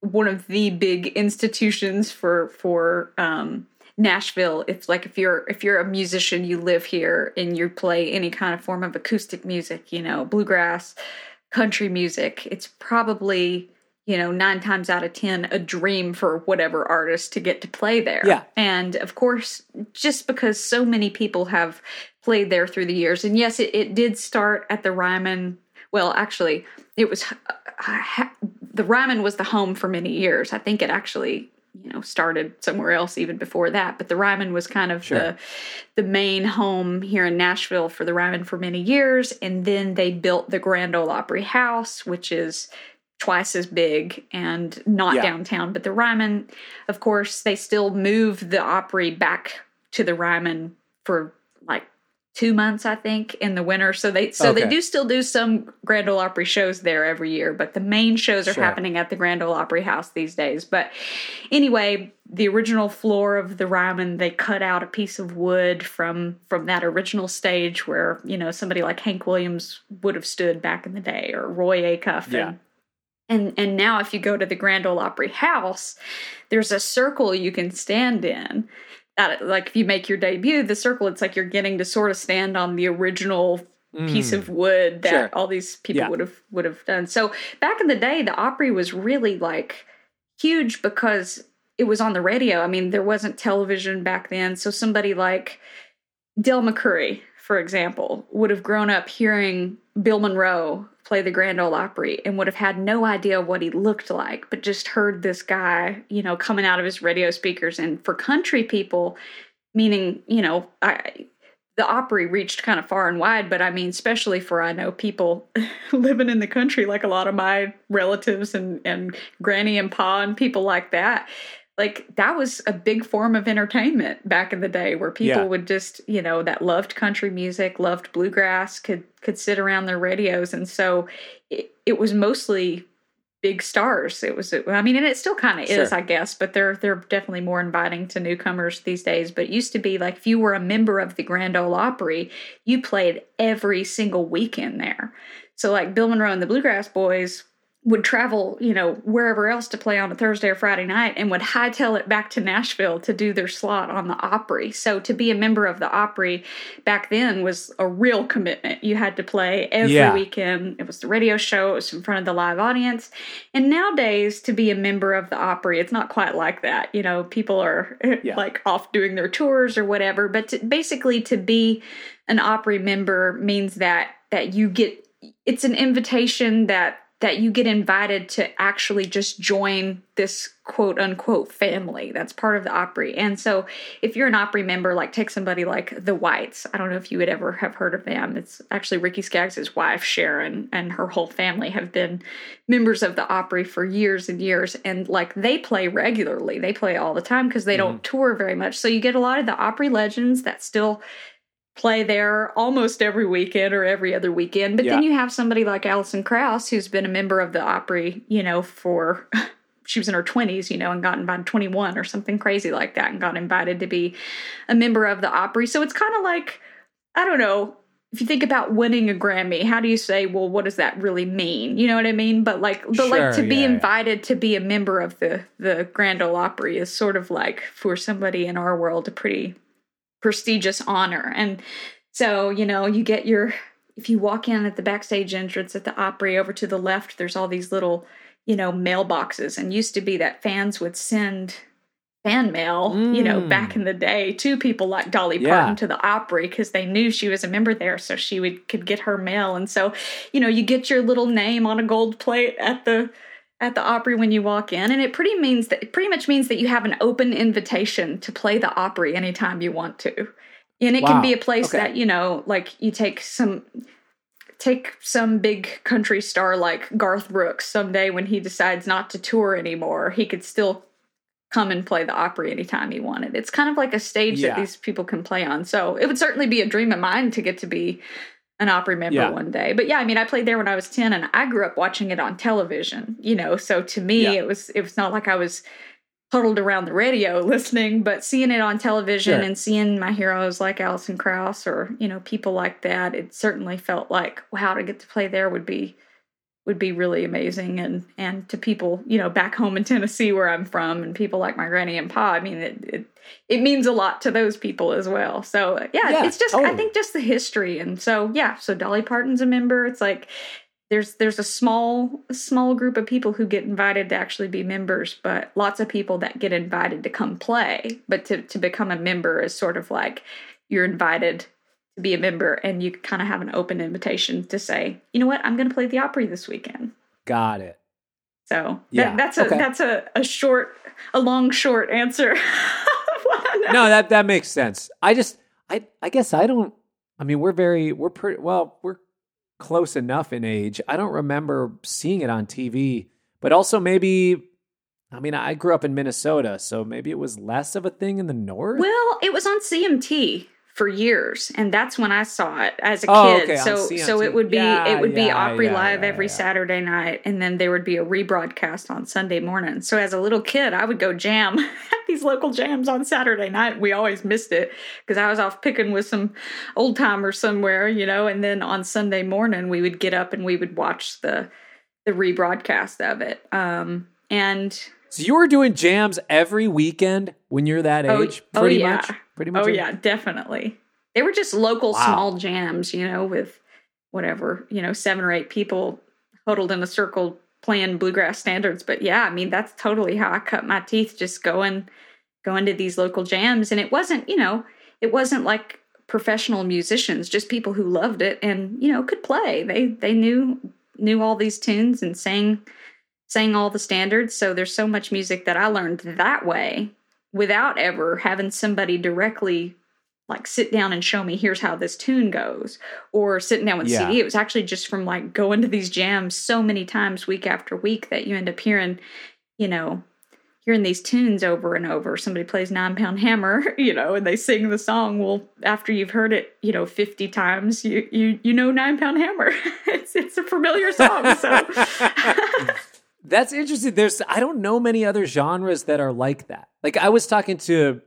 one of the big institutions for for um, Nashville. It's like if you're if you're a musician, you live here and you play any kind of form of acoustic music. You know, bluegrass, country music. It's probably you know, nine times out of ten, a dream for whatever artist to get to play there. Yeah. And of course, just because so many people have played there through the years, and yes, it, it did start at the Ryman. Well, actually, it was uh, the Ryman was the home for many years. I think it actually, you know, started somewhere else even before that. But the Ryman was kind of Sure. the the main home here in Nashville for the Ryman for many years, and then they built the Grand Ole Opry House, which is twice as big and not Yeah. downtown. But the Ryman, of course, they still moved the Opry back to the Ryman for like two months, I think, in the winter. So they so Okay. they do still do some Grand Ole Opry shows there every year, but the main shows are Sure. happening at the Grand Ole Opry House these days. But anyway, the original floor of the Ryman, they cut out a piece of wood from from that original stage where you know somebody like Hank Williams would have stood back in the day, or Roy Acuff, Yeah. and and and now if you go to the Grand Ole Opry House, there's a circle you can stand in. That like if you make your debut, the circle it's like you're getting to sort of stand on the original piece Mm. of wood that Sure. all these people Yeah. would have would have done. So back in the day, the Opry was really like huge because it was on the radio. I mean, there wasn't television back then, so somebody like Del McCoury, for example, would have grown up hearing Bill Monroe play the Grand Ole Opry and would have had no idea what he looked like, but just heard this guy, you know, coming out of his radio speakers. And for country people, meaning, you know, I, the Opry reached kind of far and wide, but I mean, especially for I know people living in the country, like a lot of my relatives and, and Granny and Pa and people like that. Like that was a big form of entertainment back in the day where people Yeah. would just, you know, that loved country music, loved bluegrass, could could sit around their radios. And so it, it was mostly big stars. It was, I mean, and it still kind of is, I guess, but they're they're definitely more inviting to newcomers these days. But it used to be like if you were a member of the Grand Ole Opry, you played every single weekend there. So like Bill Monroe and the Bluegrass Boys would travel, you know, wherever else to play on a Thursday or Friday night and would hightail it back to Nashville to do their slot on the Opry. So to be a member of the Opry back then was a real commitment. You had to play every Yeah. weekend. It was the radio show, it was in front of the live audience. And nowadays to be a member of the Opry, it's not quite like that. You know, people are Yeah. like off doing their tours or whatever, but to, basically to be an Opry member means that that you get it's an invitation that that you get invited to actually just join this quote unquote family that's part of the Opry. And so if you're an Opry member, like take somebody like the Whites, I don't know if you would ever have heard of them. It's actually Ricky Skaggs' wife, Sharon, and her whole family have been members of the Opry for years and years. And like they play regularly, they play all the time because they don't mm-hmm. tour very much. So you get a lot of the Opry legends that still play there almost every weekend or every other weekend. But then you have somebody like Alison Krauss, who's been a member of the Opry, you know, for she was in her 20s, you know, and got invited 21 or something crazy like that and got invited to be a member of the Opry. So it's kind of like, I don't know. If you think about winning a Grammy, how do you say, well, what does that really mean? You know what I mean? But like, but Sure, like to be yeah, yeah. invited to be a member of the the Grand Ole Opry is sort of like for somebody in our world a pretty prestigious honor. And so, you know, you get your if you walk in at the backstage entrance at the Opry over to the left, there's all these little, you know, mailboxes. And used to be that fans would send fan mail, you know, Mm. back in the day to people like Dolly Yeah. Parton to the Opry because they knew she was a member there, so she would could get her mail. And so, you know, you get your little name on a gold plate at the at the Opry when you walk in, and it pretty means that it pretty much means that you have an open invitation to play the Opry anytime you want to. And it Wow. can be a place Okay. that, you know, like you take some take some big country star like Garth Brooks someday when he decides not to tour anymore, he could still come and play the Opry anytime he wanted. It's kind of like a stage Yeah. that these people can play on. So it would certainly be a dream of mine to get to be an Opry member Yeah. one day. But yeah, I mean, I played there when I was 10 and I grew up watching it on television, you know, so to me Yeah. it was it was not like I was huddled around the radio listening, but seeing it on television Sure. and seeing my heroes like Alison Krauss or, you know, people like that, it certainly felt like wow, to get to play there would be would be really amazing. And and to people you know back home in Tennessee where I'm from and people like my granny and pa I mean it it, it means a lot to those people as well. So yeah, Yeah, it's just I think just the history. And so yeah so Dolly Parton's a member. It's like there's there's a small small group of people who get invited to actually be members but lots of people that get invited to come play. But to to become a member is sort of like you're invited to be a member and you kind of have an open invitation to say you know what i'm going to play the opry this weekend Got it. so Yeah, that, that's a okay. that's a, a short a long short answer no, that that makes sense. I just I I guess I don't I mean, we're very we're pretty well, we're close enough in age. I don't remember seeing it on TV, but also maybe I mean, I grew up in Minnesota, so maybe it was less of a thing in the north. well it was on cmt for years, and that's when I saw it as a Oh, kid. okay, so so it would be Yeah, it would be Opry yeah, Live yeah, every yeah. Saturday night, and then there would be a rebroadcast on Sunday morning. So as a little kid, I would go jam at these local jams on Saturday night. We always missed it because I was off picking with some old timers somewhere, you know. And then on Sunday morning, we would get up and we would watch the the rebroadcast of it. Um, and So you were doing jams every weekend when you're that Oh, age, oh, pretty yeah. much. Pretty oh, much. Oh yeah, definitely. They were just local Wow. small jams, you know, with whatever, you know, seven or eight people huddled in a circle playing bluegrass standards. But yeah, I mean, that's totally how I cut my teeth just going going to these local jams and it wasn't, you know, it wasn't like professional musicians, just people who loved it and, you know, could play. They they knew knew all these tunes and sang sang all the standards. So there's so much music that I learned that way without ever having somebody directly like sit down and show me here's how this tune goes or sitting down with Yeah. CD. It was actually just from like going to these jams so many times week after week that you end up hearing, you know, hearing these tunes over and over. Somebody plays nine pound hammer, you know, and they sing the song. Well, after you've heard it, you know, 50 times, you you you know nine pound hammer. it's it's a familiar song. So That's interesting. There's I don't know many other genres that are like that. Like I was talking to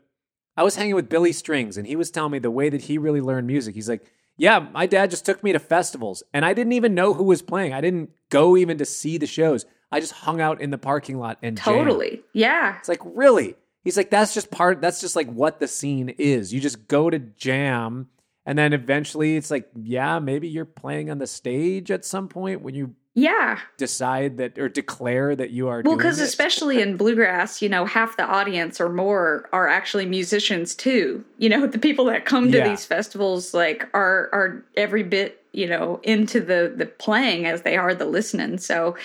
I was hanging with Billy Strings and he was telling me the way that he really learned music. He's like, "Yeah, my dad just took me to festivals and I didn't even know who was playing. I didn't go even to see the shows. I just hung out in the parking lot and jammed." totally. Yeah. It's like, "Really?" He's like, "That's just part that's just like what the scene is. You just go to jam and then eventually it's like, yeah, maybe you're playing on the stage at some point when you Yeah. decide that or declare that you are Well, because especially in bluegrass, you know, half the audience or more are actually musicians too. You know, the people that come to Yeah. these festivals like are are every bit you know into the the playing as they are the listening. So,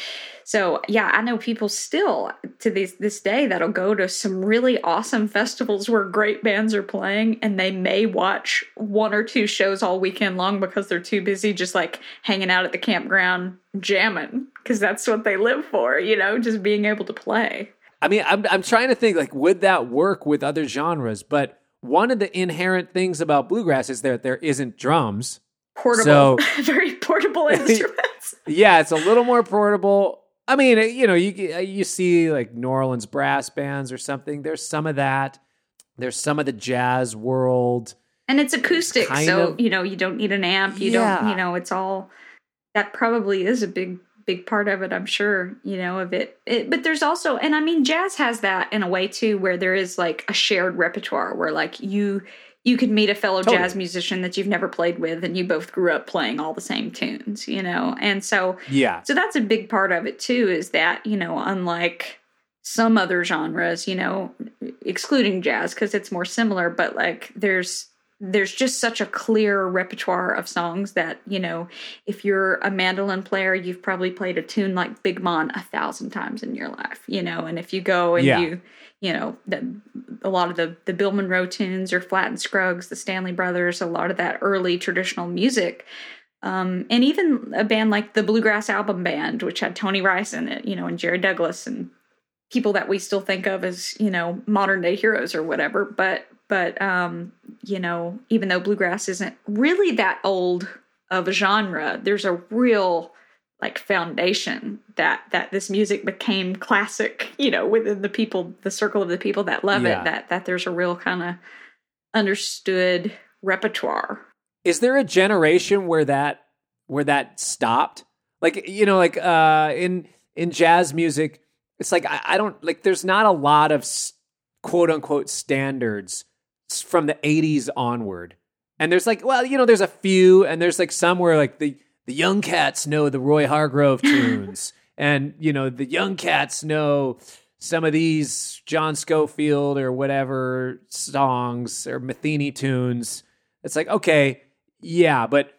so yeah, I know people still to this this day that'll go to some really awesome festivals where great bands are playing, and they may watch one or two shows all weekend long because they're too busy just like hanging out at the campground jamming because that's what they live for. You know, just being able to play. I mean, I'm I'm trying to think like would that work with other genres? But one of the inherent things about bluegrass is that there isn't drums. Portable, So- very portable instruments. Yeah, it's a little more portable. I mean, uh, you know, you you see like New Orleans brass bands or something. There's some of that. There's some of the jazz world. and it's acoustic, kind so of- you know you don't need an amp. You Yeah. don't, you know, it's all that probably is a big big part of it. I'm sure, you know, of it. it. But there's also, and I mean, jazz has that in a way too, where there is like a shared repertoire, where like you you could meet a fellow Totally. jazz musician that you've never played with, and you both grew up playing all the same tunes, you know, and so Yeah, So that's a big part of it too, is that, you know, unlike some other genres, you know, excluding jazz because it's more similar, but like there's there's just such a clear repertoire of songs that, you know, if you're a mandolin player, you've probably played a tune like Big Mon a thousand times in your life, you know, and if you go and Yeah. you you know, the, a lot of the the Bill Monroe tunes or Flatt and Scruggs, the Stanley Brothers, a lot of that early traditional music um, and even a band like the Bluegrass Album Band, which had Tony Rice in it, you know, and Jerry Douglas and people that we still think of as you know modern day heroes or whatever. But but um, you know, even though bluegrass isn't really that old of a genre, there's a real like foundation that that this music became classic you know within the people the circle of the people that love Yeah. it that that there's a real kind of understood repertoire is there a generation where that where that stopped? Like you know, like uh, in in jazz music, it's like I, I don't like. There's not a lot of quote unquote standards from the '80s onward, and there's like, well, you know, there's a few, and there's like some where like the the young cats know the Roy Hargrove tunes, and you know the young cats know some of these John Scofield or whatever songs or Metheny tunes. It's like okay, yeah, but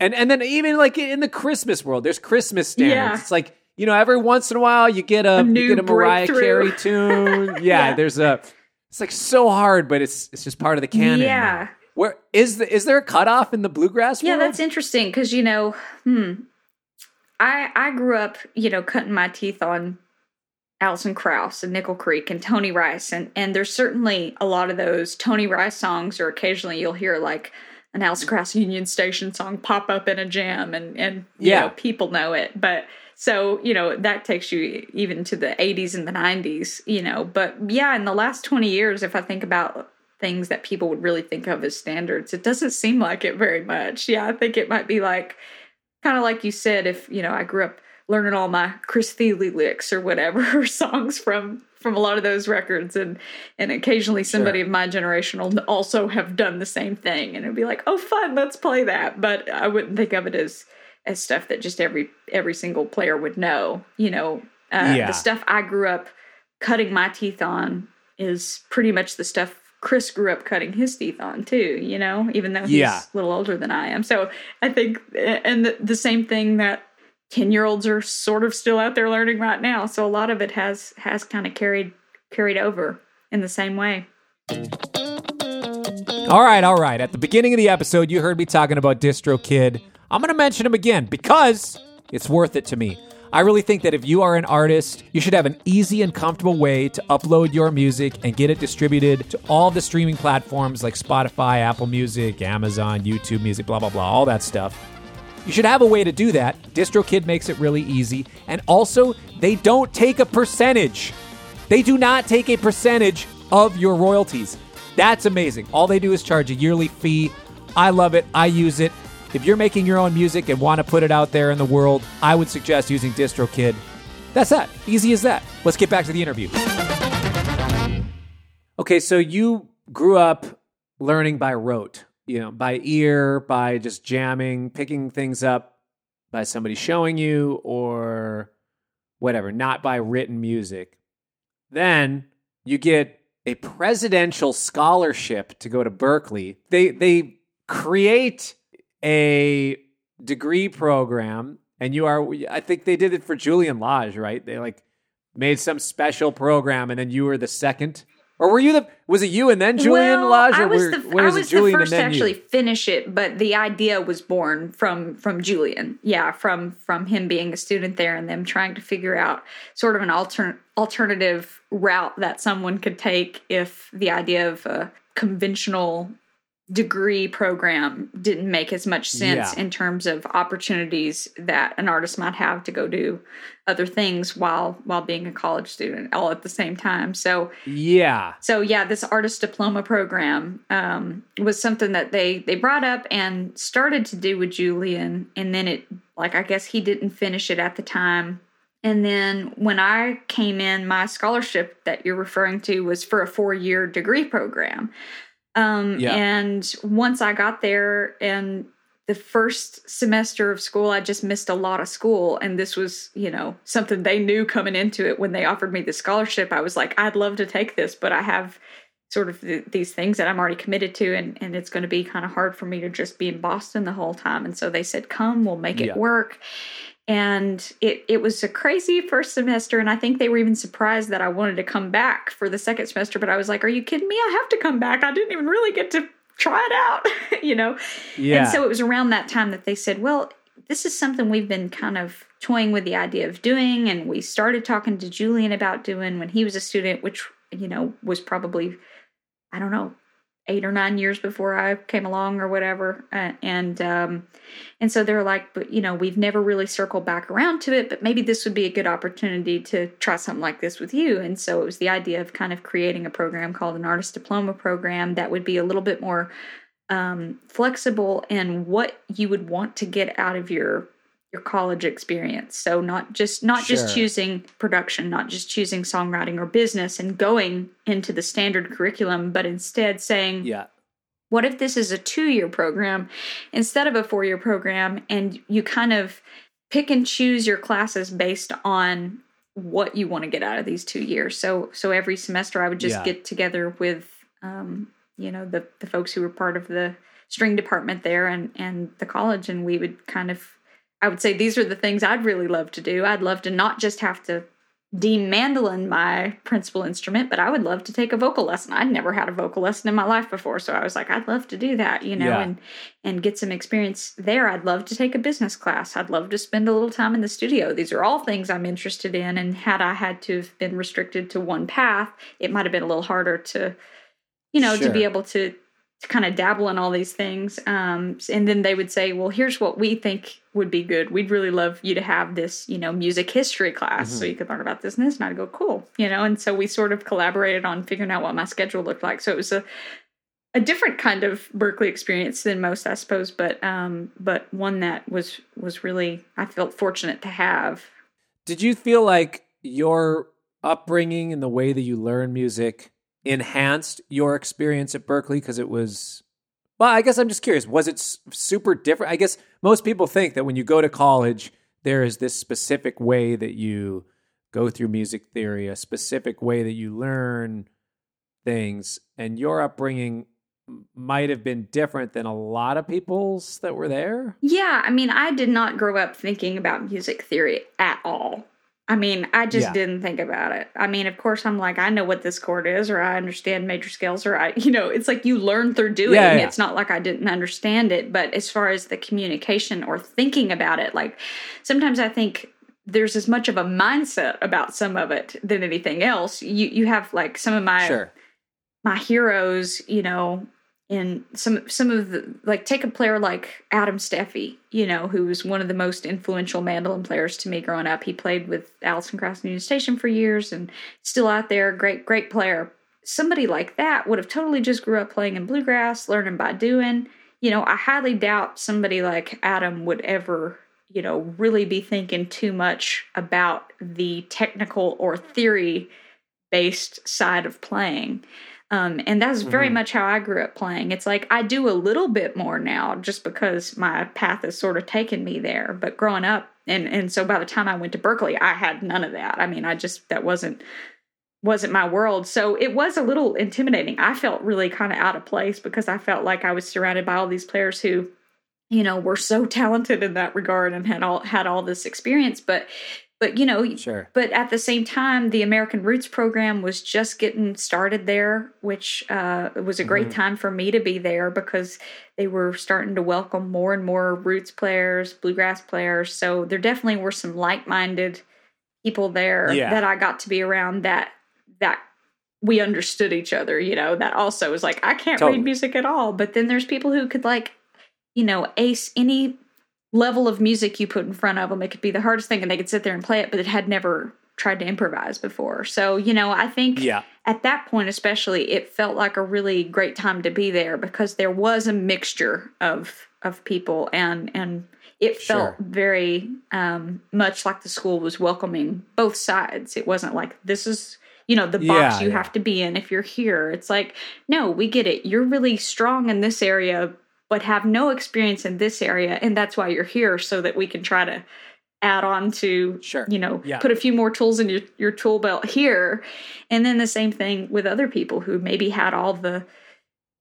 and and then even like in the Christmas world, there's Christmas standards. Yeah. It's like you know every once in a while you get a, A you get a Mariah. Carey tune. Yeah, Yeah. there's a. It's like so hard, but it's it's just part of the canon. now. Where is the is there a cutoff in the bluegrass Yeah, world? that's interesting because you know, hmm, I I grew up, you know, cutting my teeth on Alison Krauss and Nickel Creek and Tony Rice and and there's certainly a lot of those Tony Rice songs or occasionally you'll hear like an Alison Krauss Union Station song pop up in a jam and and yeah. know, people know it. But so you know that takes you even to the 80s and the 90s you know. But yeah in the last 20 years if I think about things that people would really think of as standards it doesn't seem like it very much yeah I think it might be like kind of like you said if you know I grew up learning all my Chris Thile licks or whatever songs from from a lot of those records and and occasionally somebody sure. of my generation will also have done the same thing and it'd be like oh fun let's play that but I wouldn't think of it as as stuff that just every every single player would know you know uh, yeah. the stuff I grew up cutting my teeth on is pretty much the stuff Chris grew up cutting his teeth on too, you know, even though he's yeah. a little older than I am. So I think, and the, the same thing that 10 year olds are sort of still out there learning right now. So a lot of it has has kind of carried carried over in the same way. All right all right. At the beginning of the episode you heard me talking about DistroKid i'm going to mention him again because it's worth it to me I really think that if you are an artist, you should have an easy and comfortable way to upload your music and get it distributed to all the streaming platforms like Spotify, Apple Music, Amazon, YouTube Music, blah, blah, blah, all that stuff. You should have a way to do that. DistroKid makes it really easy. And also, they don't take a percentage. They do not take a percentage of your royalties. That's amazing. All they do is charge a yearly fee. I love it. I use it. If you're making your own music and want to put it out there in the world, I would suggest using DistroKid. That's that. Easy as that. Let's get back to the interview. Okay, so you grew up learning by rote you know, by ear, by just jamming, picking things up by somebody showing you or whatever, not by written music. Then you get a presidential scholarship to go to Berklee. They they create a degree program and you are I think they did it for Julian Lage, right? They like made some special program and then you were the second or were you the? Was it you and then Julian well, Lage? Or I was the, were, I was the first to actually you? finish it, but the idea was born from from Julian. Yeah, from from him being a student there and them trying to figure out sort of an altern, alternative route that someone could take if the idea of a conventional degree program didn't make as much sense yeah. in terms of opportunities that an artist might have to go do other things while while being a college student all at the same time so yeah so yeah this artist diploma program um, was something that they they brought up and started to do with julian and then it like i guess he didn't finish it at the time and then when I came in, my scholarship that you're referring to was for a four year degree program. Um, yeah. And once I got there and the first semester of school, I just missed a lot of school. And this was, you know, something they knew coming into it when they offered me the scholarship. I was like, I'd love to take this, but I have sort of the, these things that I'm already committed to, and, and it's going to be kind of hard for me to just be in Boston the whole time. And so they said, Come, we'll make it yeah. work and it it was a crazy first semester and i think they were even surprised that i wanted to come back for the second semester but i was like are you kidding me? I have to come back. I didn't even really get to try it out you know? Yeah. and so it was around that time that they said well this is something we've been kind of toying with the idea of doing and we started talking to julian about doing when he was a student which you know was probably i don't know eight or nine years before I came along or whatever. Uh, and um, and so they're like, but you know, we've never really circled back around to it, but maybe this would be a good opportunity to try something like this with you. And so it was the idea of kind of creating a program called an artist diploma program that would be a little bit more um, flexible in what you would want to get out of your your college experience. So not just not sure. just choosing production, not just choosing songwriting or business and going into the standard curriculum, but instead saying, yeah. What if this is a 2-year program instead of a 4-year program and you kind of pick and choose your classes based on what you want to get out of these 2 years. So so every semester I would just yeah. get together with um, you know the the folks who were part of the string department there and and the college and we would kind of I would say these are the things I'd really love to do. I'd love to not just have to deem mandolin my principal instrument, but I would love to take a vocal lesson. I'd never had a vocal lesson in my life before, so I was like, I'd love to do that, you know, Yeah. and and get some experience there. I'd love to take a business class. I'd love to spend a little time in the studio. These are all things I'm interested in, and had I had to have been restricted to one path, it might have been a little harder to, you know, to be able to to kind of dabble in all these things. Um, and then they would say, well, here's what we think would be good. We'd really love you to have this, you know, music history class so Mhm. you could learn about this and this. And I'd go, cool, you know. And so we sort of collaborated on figuring out what my schedule looked like. So it was a a different kind of Berklee experience than most, I suppose, but um, but one that was was really I felt fortunate to have. Did you feel like your upbringing and the way that you learn music enhanced your experience at Berklee because it was well, I guess I'm just curious, was it super different? I guess most people think that when you go to college there is this specific way that you go through music theory, a specific way that you learn things and your upbringing might have been different than a lot of people's that were there. Yeah, I mean, I did not grow up thinking about music theory at all. I mean, I just Yeah. didn't think about it. I mean, of course, I'm like, I know what this chord is, or I understand major scales, or I, you know, it's like you learn through doing. Yeah, yeah. It's not like I didn't understand it, but as far as the communication or thinking about it, like sometimes I think there's as much of a mindset about some of it than anything else. You you have like some of my Sure. my heroes, you know, in some some of the like take a player like Adam Steffey, you know, who was one of the most influential mandolin players to me growing up. He played with Alison Krauss Union Station for years and still out there, great, great player. Somebody like that would have totally just grew up playing in bluegrass, learning by doing. You know, I highly doubt somebody like Adam would ever, you know, really be thinking too much about the technical or theory based side of playing. Um, and that's very Mhm. much how I grew up playing. It's like I do a little bit more now just because my path has sort of taken me there. But growing up, and and so by the time I went to Berklee, I had none of that. I mean, I just that wasn't wasn't my world. So it was a little intimidating. I felt really kind of out of place because I felt like I was surrounded by all these players who, you know, were so talented in that regard and had all had all this experience. But but you know, Sure. but at the same time, the American Roots program was just getting started there, which uh, was a great Mhm. time for me to be there because they were starting to welcome more and more roots players, bluegrass players. So there definitely were some like-minded people there Yeah. that I got to be around that that we understood each other. You know, that also was like I can't Totally. read music at all, but then there's people who could like, you know, ace any level of music you put in front of them. It could be the hardest thing, and they could sit there and play it, but it had never tried to improvise before. So, you know, I think Yeah. at that point, especially, it felt like a really great time to be there because there was a mixture of of people, and and it felt Sure. very um, much like the school was welcoming both sides. It wasn't like this is. You know, the box Yeah, you yeah. have to be in if you're here. It's like, no, we get it. You're really strong in this area, but have no experience in this area and that's why you're here so that we can try to add on to Sure. you know Yeah. put a few more tools in your, your tool belt here and then the same thing with other people who maybe had all the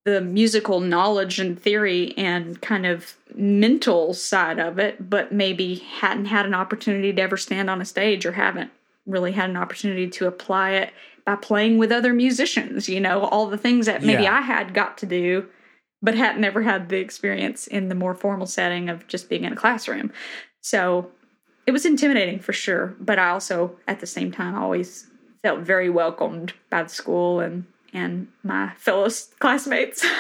the musical knowledge and theory and kind of mental side of it but maybe hadn't had an opportunity to ever stand on a stage or haven't really had an opportunity to apply it by playing with other musicians you know all the things that maybe Yeah. i had got to do but had never had the experience in the more formal setting of just being in a classroom. So it was intimidating for sure, but I also at the same time always felt very welcomed by the school and and my fellow classmates.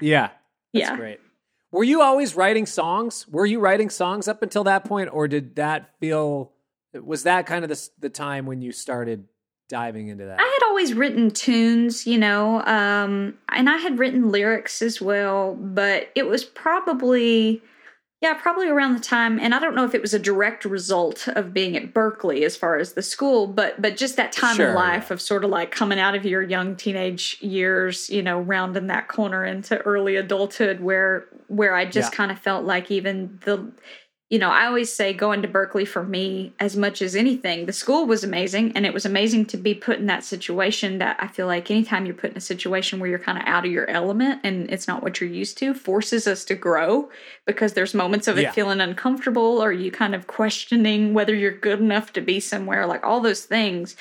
Yeah. That's yeah. great. Were you always writing songs? Were you writing songs up until that point, or did that feel? Was that kind of the the time when you started diving into that? I had always written tunes, you know, um, and I had written lyrics as well, but it was probably, yeah, probably around the time, and I don't know if it was a direct result of being at Berklee as far as the school, but but just that time Sure, in life of sort of like coming out of your young teenage years, you know, rounding that corner into early adulthood, where where I just Yeah. kind of felt like even the you know, I always say going to Berklee for me, as much as anything, the school was amazing. And it was amazing to be put in that situation that I feel like anytime you're put in a situation where you're kind of out of your element and it's not what you're used to, forces us to grow because there's moments of it Yeah. feeling uncomfortable or you kind of questioning whether you're good enough to be somewhere, like all those things,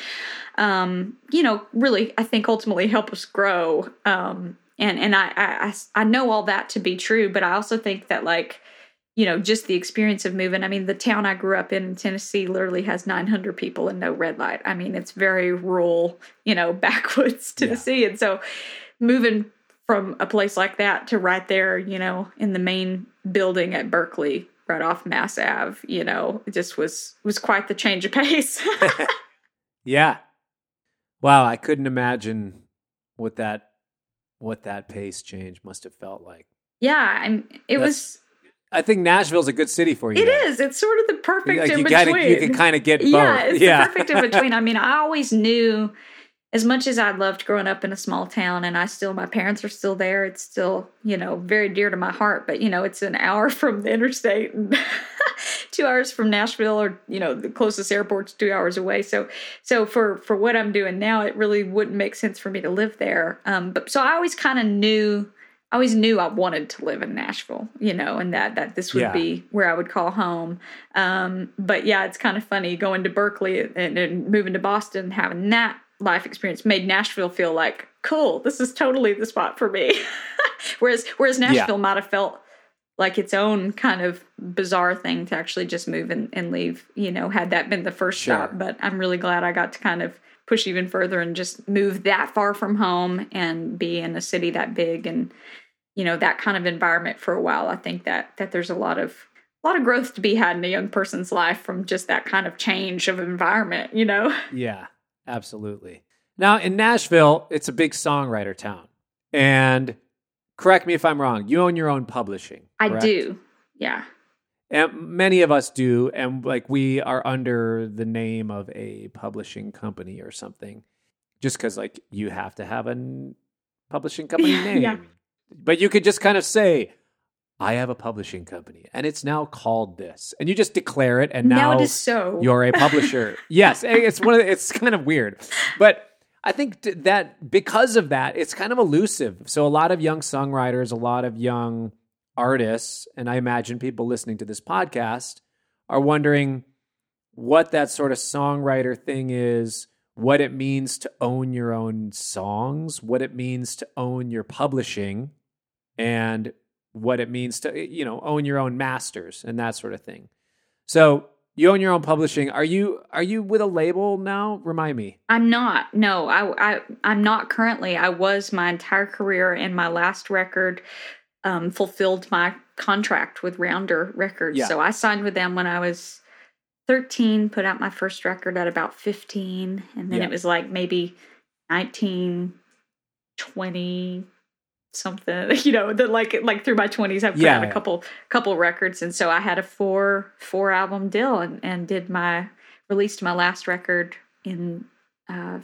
um, you know, really, I think ultimately help us grow. Um, and and I, I, I I know all that to be true, but I also think that like, you know, just the experience of moving. I mean, the town I grew up in in Tennessee literally has 900 people and no red light. I mean, it's very rural, you know, backwoods Tennessee. And so moving from a place like that to right there, you know, in the main building at Berklee, right off Mass Ave, you know, it just was was quite the change of pace. Yeah. Wow, I couldn't imagine what that what that pace change must have felt like. yeah, I'm it was I think Nashville's a good city for you. It is. It's sort of the perfect Like in between. gotta, you can kind of get both. yeah, it's yeah. the perfect in between. I mean, I always knew as much as I loved growing up in a small town and I still my parents are still there, it's still, you know, very dear to my heart. But you know, it's an hour from the interstate and two hours from Nashville or, you know, the closest airport's two hours away. So so for for what I'm doing now, it really wouldn't make sense for me to live there. Um but so I always kind of knew I always knew I wanted to live in Nashville, you know, and that that this would Yeah. be where I would call home. Um, but yeah, it's kind of funny going to Berklee and, and moving to Boston, having that life experience made Nashville feel like cool. This is totally the spot for me. whereas whereas Nashville might have felt like its own kind of bizarre thing to actually just move and, and leave. You know, had that been the first Sure. stop. But I'm really glad I got to kind of push even further and just move that far from home and be in a city that big and you know that kind of environment for a while i think that that there's a lot of a lot of growth to be had in a young person's life from just that kind of change of environment you know Yeah, absolutely. Now in Nashville, it's a big songwriter town. And correct me if I'm wrong, you own your own publishing. i do yeah And many of us do, and like we are under the name of a publishing company or something, just because like you have to have a publishing company name. yeah. But you could just kind of say, "I have a publishing company, and it's now called this," and you just declare it, and now, now it is so you're a publisher. yes, it's one of the, it's kind of weird, but I think that because of that, it's kind of elusive. So a lot of young songwriters, a lot of young artists, and I imagine people listening to this podcast are wondering what that sort of songwriter thing is, what it means to own your own songs, what it means to own your publishing, and what it means to you know own your own masters and that sort of thing. So you own your own publishing. Are you are you with a label now? Remind me. i'm not no I, I i'm not currently i was my entire career and my last record um, fulfilled my contract with rounder records. Yeah. so i signed with them when i was 13 put out my first record at about 15 and then Yeah. it was like maybe 19 20 something you know that like like through my 20s i've put Yeah, out a couple couple records. And so i had a four four album deal and and did my released my last record in uh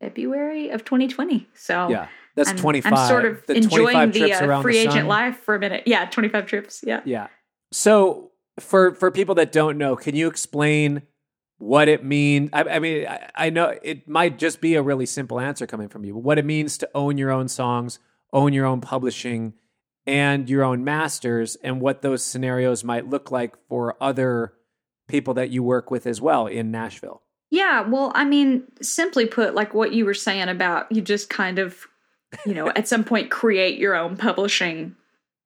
february of 2020 so Yeah, that's I'm, twenty five. I'm sort of the enjoying the uh, free the agent life for a minute. Yeah, 25 trips. Yeah. Yeah. So for for people that don't know, can you explain what it means? I, I mean, I, I know it might just be a really simple answer coming from you, but what it means to own your own songs, own your own publishing, and your own masters, and what those scenarios might look like for other people that you work with as well in Nashville. Yeah, well, I mean, simply put, like what you were saying about you just kind of, you know, at some point create your own publishing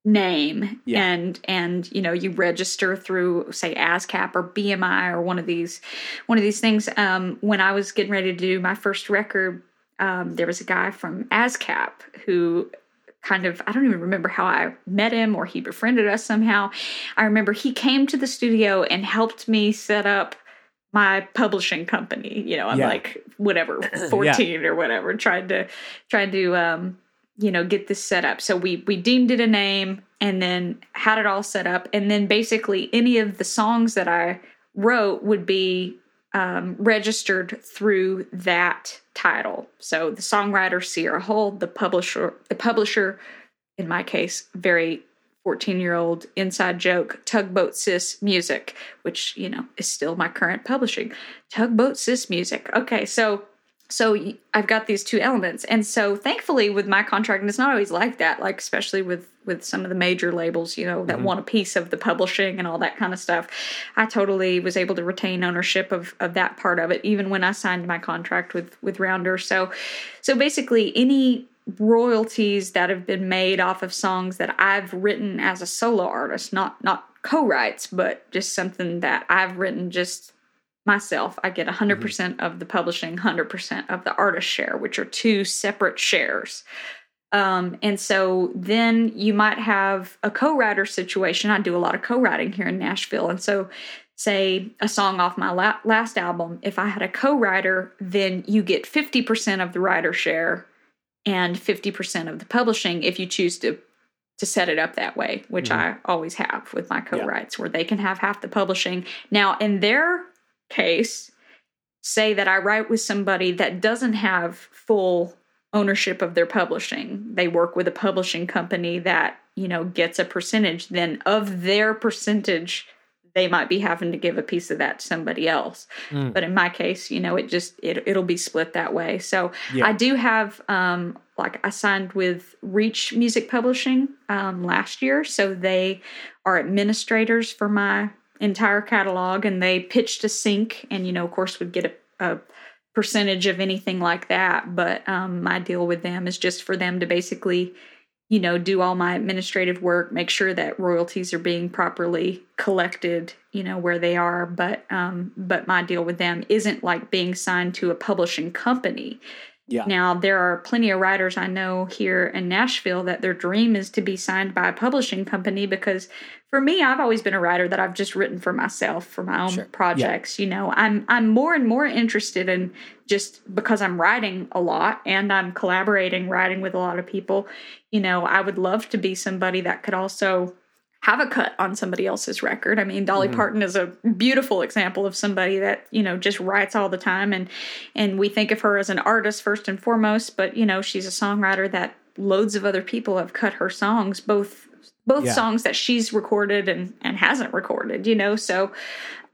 name Yeah. and and you know you register through say ASCAP or BMI or one of these one of these things um when I was getting ready to do my first record um there was a guy from ASCAP who kind of I don't even remember how I met him or he befriended us somehow I remember he came to the studio and helped me set up my publishing company. You know, I'm Yeah. like whatever, 14 or whatever, trying to trying to um, you know, get this set up. So we we deemed it a name and then had it all set up. And then basically any of the songs that I wrote would be um, registered through that title. So the songwriter Sierra Hull, the publisher, the publisher, in my case, very 14 year old inside joke, Tugboat Sis Music, which, you know, is still my current publishing. Tugboat Sis Music. Okay, so so I've got these two elements. And so thankfully with my contract, and it's not always like that, like especially with with some of the major labels, you know, that mm-hmm. want a piece of the publishing and all that kind of stuff. I totally was able to retain ownership of of that part of it, even when I signed my contract with with Rounder. So so basically any royalties that have been made off of songs that I've written as a solo artist, not not co-writes, but just something that I've written just myself, I get 100% mm hmm of the publishing, 100% of the artist share, which are two separate shares. Um, and so then you might have a co writer situation. I do a lot of co writing here in Nashville. And so, say a song off my la- last album, if I had a co writer, then you get 50% of the writer share and 50% of the publishing if you choose to to set it up that way, which mm-hmm. I always have with my co-writes, yeah. where they can have half the publishing. Now, in their case, say that I write with somebody that doesn't have full ownership of their publishing. They work with a publishing company that, you know, gets a percentage, then of their percentage, they might be having to give a piece of that to somebody else. Mm. But in my case, you know, it just it it'll be split that way. So yeah. I do have um like I signed with Reach Music Publishing um last year, so they are administrators for my entire catalog and they pitched a sync and you know of course would get a, a percentage of anything like that but um, my deal with them is just for them to basically you know do all my administrative work make sure that royalties are being properly collected you know where they are. But um but my deal with them isn't like being signed to a publishing company yeah. Now, there are plenty of writers I know here in Nashville that their dream is to be signed by a publishing company because for me, I've always been a writer that I've just written for myself for my own sure. projects. Yeah. You know, I'm I'm more and more interested in just because I'm writing a lot and I'm collaborating, writing with a lot of people. You know, I would love to be somebody that could also have a cut on somebody else's record. I mean, Dolly mm-hmm. Parton is a beautiful example of somebody that, you know, just writes all the time and and we think of her as an artist first and foremost, but you know, she's a songwriter that loads of other people have cut her songs, both both yeah. songs that she's recorded and and hasn't recorded, you know. So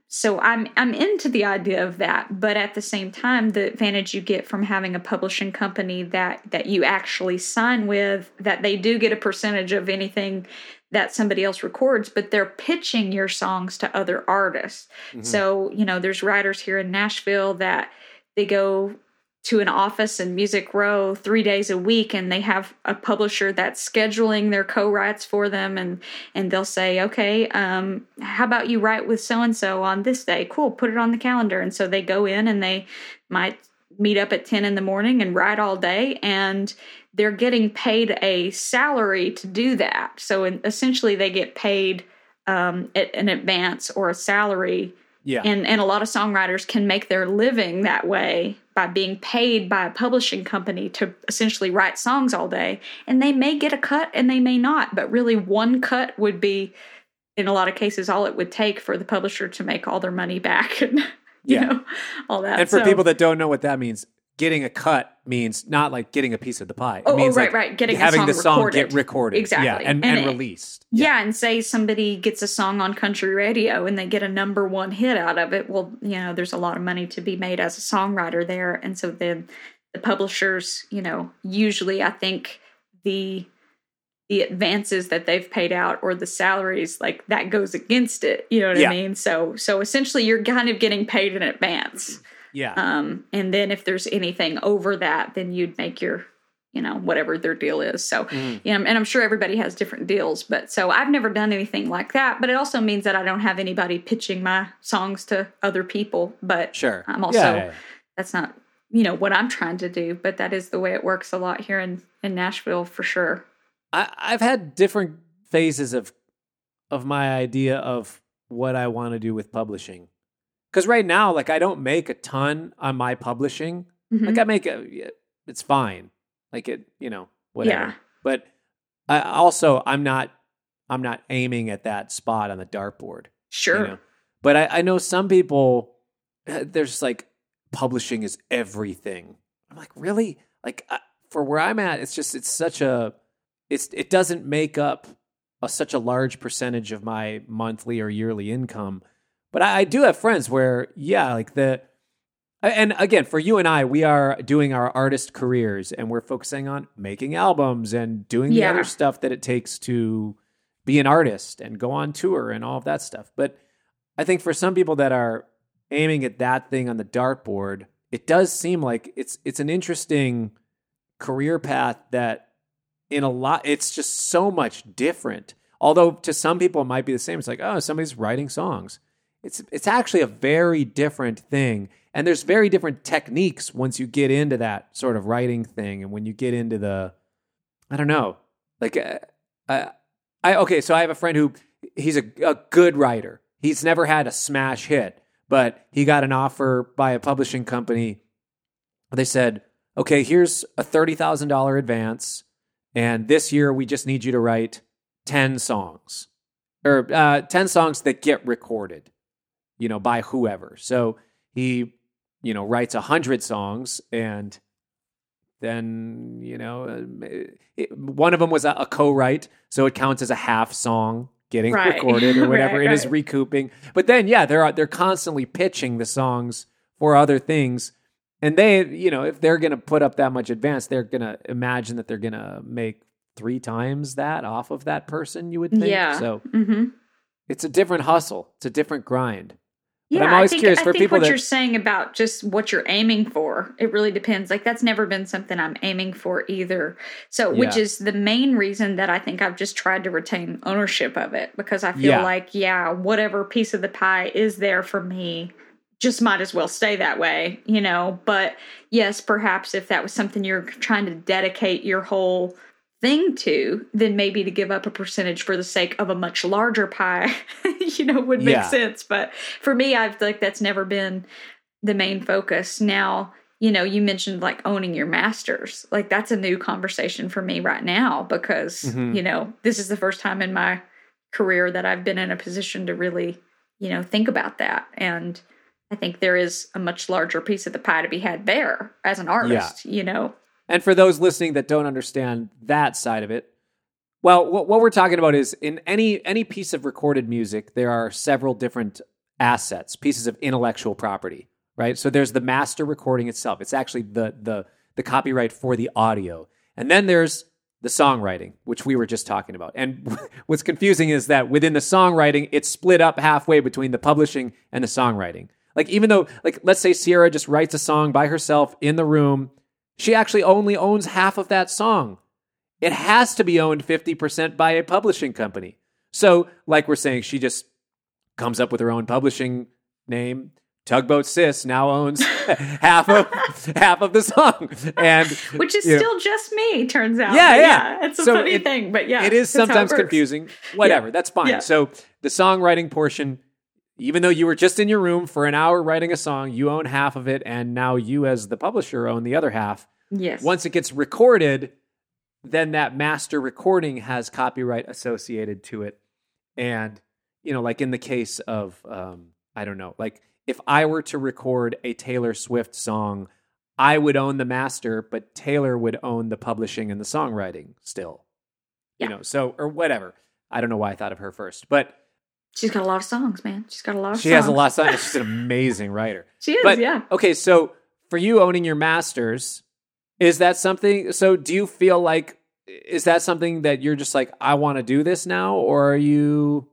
so I'm I'm into the idea of that, but at the same time, the advantage you get from having a publishing company that that you actually sign with, that they do get a percentage of anything that somebody else records, but they're pitching your songs to other artists. Mm-hmm. So, you know, there's writers here in Nashville that they go to an office in Music Row three days a week, and they have a publisher that's scheduling their co-writes for them, and and they'll say, okay, um, how about you write with so and so on this day? Cool, put it on the calendar. And so they go in and they might meet up at 10 in the morning and write all day and they're getting paid a salary to do that. So in, essentially, they get paid um, an advance or a salary. Yeah. And, and a lot of songwriters can make their living that way by being paid by a publishing company to essentially write songs all day. And they may get a cut and they may not, but really, one cut would be, in a lot of cases, all it would take for the publisher to make all their money back. And, you yeah. know, all that. And for so, people that don't know what that means, getting a cut means not like getting a piece of the pie. It oh, oh means oh, right, like right. Getting having the song recorded. get recorded, exactly, yeah, and, and, and it, released. Yeah. yeah. and say somebody gets a song on country radio and they get a number one hit out of it. Well, you know, there's a lot of money to be made as a songwriter there, and so then the publishers, you know, usually I think the the advances that they've paid out or the salaries like that goes against it you know what yeah. i mean so so essentially you're kind of getting paid in advance yeah. Um, and then if there's anything over that, then you'd make your, you know, whatever their deal is. So, mm. you know, and I'm sure everybody has different deals, but so I've never done anything like that. But it also means that I don't have anybody pitching my songs to other people. But sure, I'm also yeah, yeah, yeah. that's not you know what I'm trying to do, but that is the way it works a lot here in in Nashville for sure. I, I've had different phases of of my idea of what I want to do with publishing because right now, like I don't make a ton on my publishing. Mm-hmm. Like I make a, it's fine. Like it, you know, whatever. Yeah. But I also, I'm not, I'm not aiming at that spot on the dartboard. Sure. You know? But I, I know some people. Uh, there's like publishing is everything. I'm like, really? Like for where I'm at, it's just it's such a, it's it doesn't make up a, such a large percentage of my monthly or yearly income. But I, I do have friends where, yeah, like the, and again, for you and I, we are doing our artist careers and we're focusing on making albums and doing the Yeah. other stuff that it takes to be an artist and go on tour and all of that stuff. But I think for some people that are aiming at that thing on the dartboard, it does seem like it's it's an interesting career path that in a lot it's just so much different. Although to some people it might be the same. It's like, oh, somebody's writing songs. It's it's actually a very different thing. And there's very different techniques once you get into that sort of writing thing and when you get into the I don't know. Like uh, I I okay, so I have a friend who he's a, a good writer. He's never had a smash hit, but he got an offer by a publishing company. They said, "Okay, here's a thirty thousand dollar advance, and this year we just need you to write ten songs, or uh, ten songs that get recorded, you know, by whoever." So he, you know, writes a hundred songs, and then you know, uh, it, one of them was a, a co-write, so it counts as a half song getting Right. recorded or whatever. Right, It is right. recouping. But then, yeah, they're they're constantly pitching the songs for other things, and they, you know, if they're going to put up that much advance, they're going to imagine that they're going to make three times that off of that person. You would think. Yeah. So hmm it's a different hustle. It's a different grind. But Yeah, I'm always I think, curious I for think people what that- you're saying about just what you're aiming for. It really depends. Like that's never been something I'm aiming for either. So, which is the main reason that I think I've just tried to retain ownership of it because I feel Yeah. like, yeah, whatever piece of the pie is there for me, just might as well stay that way, you know. But yes, perhaps if that was something you're trying to dedicate your whole thing to, then maybe to give up a percentage for the sake of a much larger pie, you know, would make Yeah. sense. But for me, i've like that's never been the main focus. Now, you know, you mentioned like owning your masters. Like that's a new conversation for me right now because, Mhm. you know, this is the first time in my career that I've been in a position to really, you know, think about that. And I think there is a much larger piece of the pie to be had there as an artist, you know. And for those listening that don't understand that side of it, well, what, what we're talking about is in any any piece of recorded music, there are several different assets, pieces of intellectual property, right? So there's the master recording itself. It's actually the the the copyright for the audio. And then there's the songwriting, which we were just talking about. And what's confusing is that within the songwriting, it's split up halfway between the publishing and the songwriting. Like even though like let's say Sierra just writes a song by herself in the room, she actually only owns half of that song. It has to be owned 50% by a publishing company. So, like we're saying, she just comes up with her own publishing name. Tugboat Sis now owns half of half of the song, and Which is you know, still just me, turns out. Yeah, But yeah. It's a So funny it- thing, but yeah. it is sometimes works. confusing. Whatever, that's fine. Yeah. So the songwriting portion, even though you were just in your room for an hour writing a song, you own half of it, and now you, as the publisher, own the other half. Yes. Once it gets recorded, then that master recording has copyright associated to it. And, you know, like in the case of, um, I don't know, like if I were to record a Taylor Swift song, I would own the master, but Taylor would own the publishing and the songwriting still. Yeah. You know, so, or whatever. I don't know why I thought of her first, but She's got a lot of songs, man. She's got a lot of she songs. has a lot of songs. She's an amazing writer. She is, But yeah. okay, so for you owning your masters, is that something? So do you feel like is that something that you're just like I want to do this now, or are you?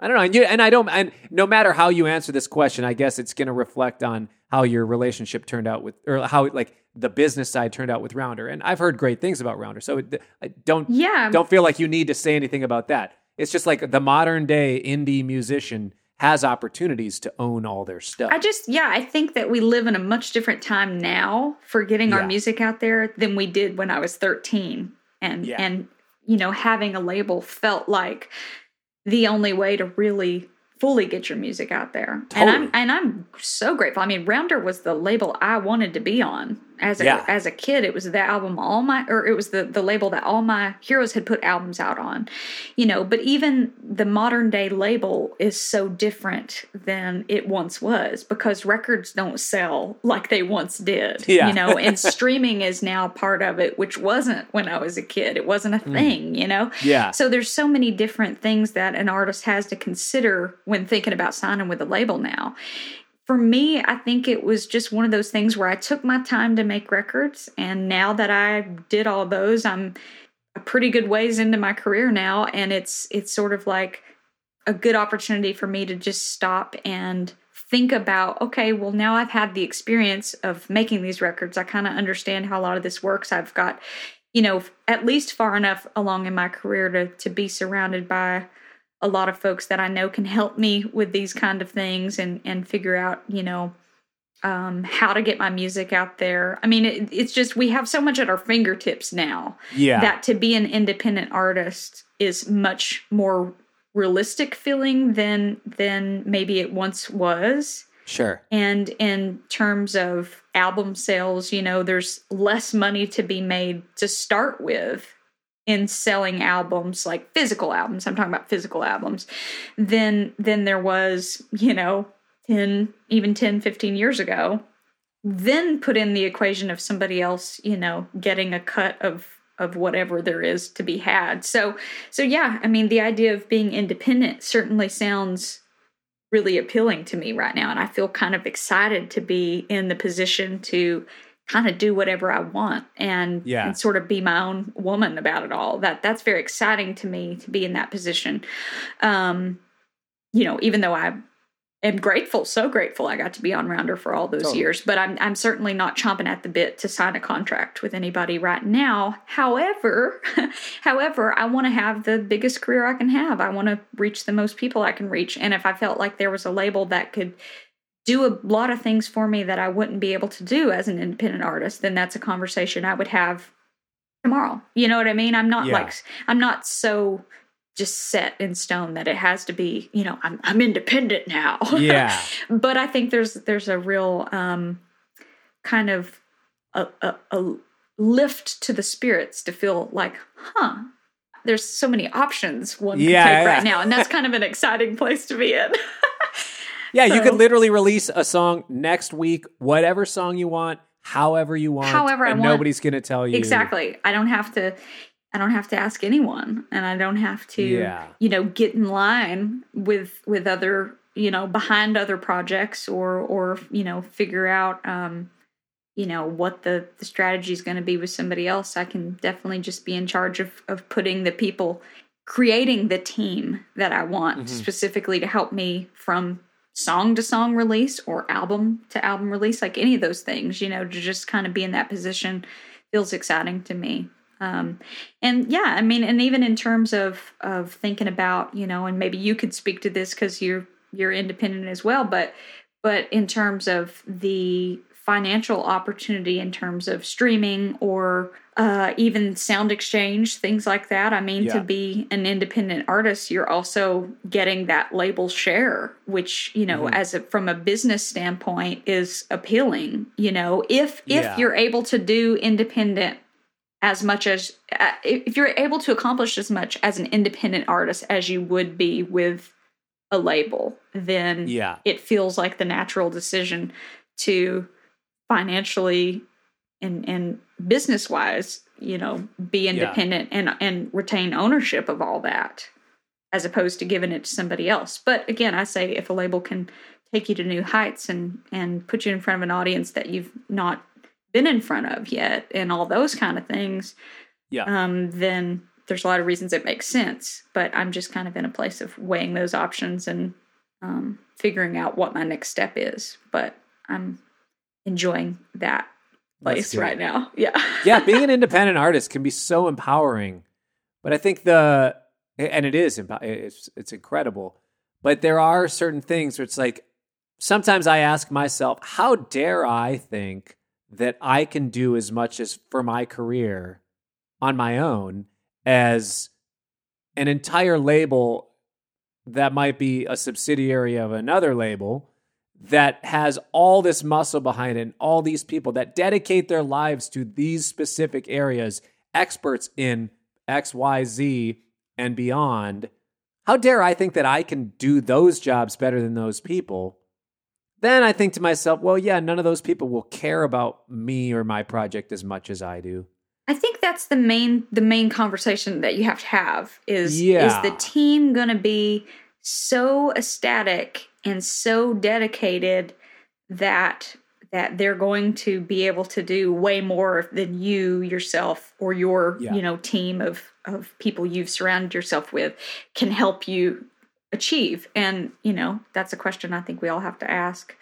I don't know. And, you, and I don't. And no matter how you answer this question, I guess it's going to reflect on how your relationship turned out with, or how like the business side turned out with Rounder. And I've heard great things about Rounder, so it, I don't Yeah. don't feel like you need to say anything about that. It's just like the modern day indie musician has opportunities to own all their stuff. I just, yeah, I think that we live in a much different time now for getting Yeah. our music out there than we did when I was 13. And, Yeah. and, you know, having a label felt like the only way to really fully get your music out there. And I'm, and I'm so grateful. I mean, Rounder was the label I wanted to be on. As a Yeah. as a kid, it was the album all my or it was the the label that all my heroes had put albums out on. You know, but even the modern day label is so different than it once was because records don't sell like they once did. Yeah. You know, and streaming is now part of it, which wasn't when I was a kid. It wasn't a mm. thing, you know? Yeah. So there's so many different things that an artist has to consider when thinking about signing with a label now. For me, I think it was just one of those things where I took my time to make records and now that I did all those, I'm a pretty good ways into my career now and it's it's sort of like a good opportunity for me to just stop and think about okay well now i've had the experience of making these records. I kind of understand how a lot of this works. I've got you know at least far enough along in my career to to be surrounded by a lot of folks that i know can help me with these kind of things and and figure out you know um, how to get my music out there. I mean, it, it's just we have so much at our fingertips now Yeah. that to be an independent artist is much more realistic feeling than than maybe it once was sure. and in terms of album sales you know there's less money to be made to start with in selling albums like physical albums i'm talking about physical albums than than there was you know 10 even 10 15 years ago then put in the equation of somebody else you know getting a cut of of whatever there is to be had. So so yeah i mean the idea of being independent certainly sounds really appealing to me right now and i feel kind of excited to be in the position to kind of do whatever i want and, Yeah. and sort of be my own woman about it all. That that's very exciting to me to be in that position. Um you know even though i am grateful so grateful i got to be on rounder for all those Totally. years but i'm i'm certainly not chomping at the bit to sign a contract with anybody right now. However however i want to have the biggest career i can have. I want to reach the most people i can reach. And if i felt like there was a label that could do a lot of things for me that i wouldn't be able to do as an independent artist then that's a conversation i would have tomorrow you know what i mean i'm not Yeah. like i'm not so just set in stone that it has to be you know i'm, I'm independent now Yeah. but I think there's there's a real um, kind of a, a, a lift to the spirits to feel like, huh, there's so many options one can Yeah, take yeah. right now, and that's kind of an exciting place to be in. Yeah, you So- could literally release a song next week, whatever song you want, however you want. However I want. Nobody's going to tell you. exactly. I don't have to. I don't have to ask anyone, and I don't have to, Yeah. you know, get in line with with other, you know, behind other projects or or you know, figure out, um, you know, what the the strategy is going to be with somebody else. I can definitely just be in charge of of putting the people, creating the team that I want Mhm. specifically to help me from song to song release or album to album release, like any of those things. You know, to just kind of be in that position feels exciting to me. Um, and yeah, I mean, and even in terms of of thinking about, you know, and maybe you could speak to this because you're you're independent as well, but but in terms of the financial opportunity in terms of streaming or uh, even sound exchange, things like that. I mean, Yeah. to be an independent artist, you're also getting that label share, which you know, Mhm. as a, from a business standpoint, is appealing. You know, if if Yeah. you're able to do independent as much as uh, if you're able to accomplish as much as an independent artist as you would be with a label, then Yeah. it feels like the natural decision to financially and and business wise, you know, be independent and and retain ownership of all that as opposed to giving it to somebody else. But again, I say if a label can take you to new heights and and put you in front of an audience that you've not been in front of yet and all those kind of things, Yeah. um, then there's a lot of reasons it makes sense. But I'm just kind of in a place of weighing those options and um, figuring out what my next step is. But I'm enjoying that place right now. Yeah. yeah, being an independent artist can be so empowering. But I think the and it is it's it's incredible. But there are certain things where it's like sometimes I ask myself, how dare I think that I can do as much as for my career on my own as an entire label that might be a subsidiary of another label that has all this muscle behind it and all these people that dedicate their lives to these specific areas, experts in XYZ and beyond, how dare I think that I can do those jobs better than those people? Then I think to myself, well, yeah, none of those people will care about me or my project as much as I do. I think that's the main the main conversation that you have to have is Yeah. is the team going to be so ecstatic and so dedicated that that they're going to be able to do way more than you yourself or your Yeah. you know team of of people you've surrounded yourself with can help you achieve and you know that's a question I think we all have to ask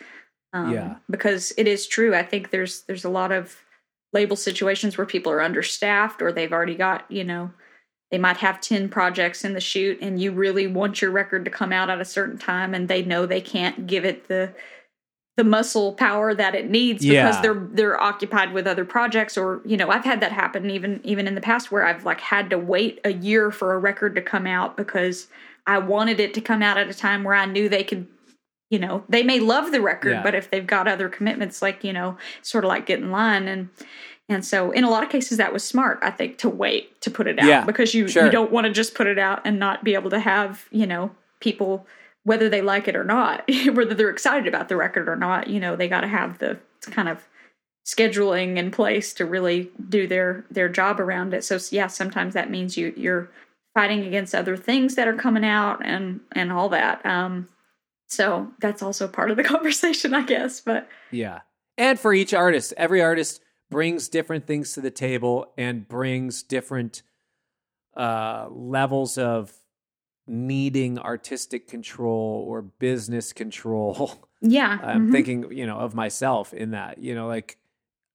um, Yeah. because it is true I think there's there's a lot of label situations where people are understaffed or they've already got you know they might have 10 projects in the chute and you really want your record to come out at a certain time and they know they can't give it the the muscle power that it needs because Yeah. they're they're occupied with other projects or you know I've had that happen even even in the past where I've like had to wait a year for a record to come out because I wanted it to come out at a time where I knew they could you know they may love the record Yeah. but if they've got other commitments like you know sort of like get in line and and so in a lot of cases that was smart I think to wait to put it out Yeah, because you sure. you don't want to just put it out and not be able to have you know people whether they like it or not whether they're excited about the record or not you know they got to have the kind of scheduling in place to really do their their job around it so yeah sometimes that means you you're fighting against other things that are coming out and and all that um so that's also part of the conversation i guess but Yeah. And for each artist, every artist brings different things to the table and brings different uh, levels of needing artistic control or business control. yeah I'm mhm. thinking, you know, of myself in that, you know, like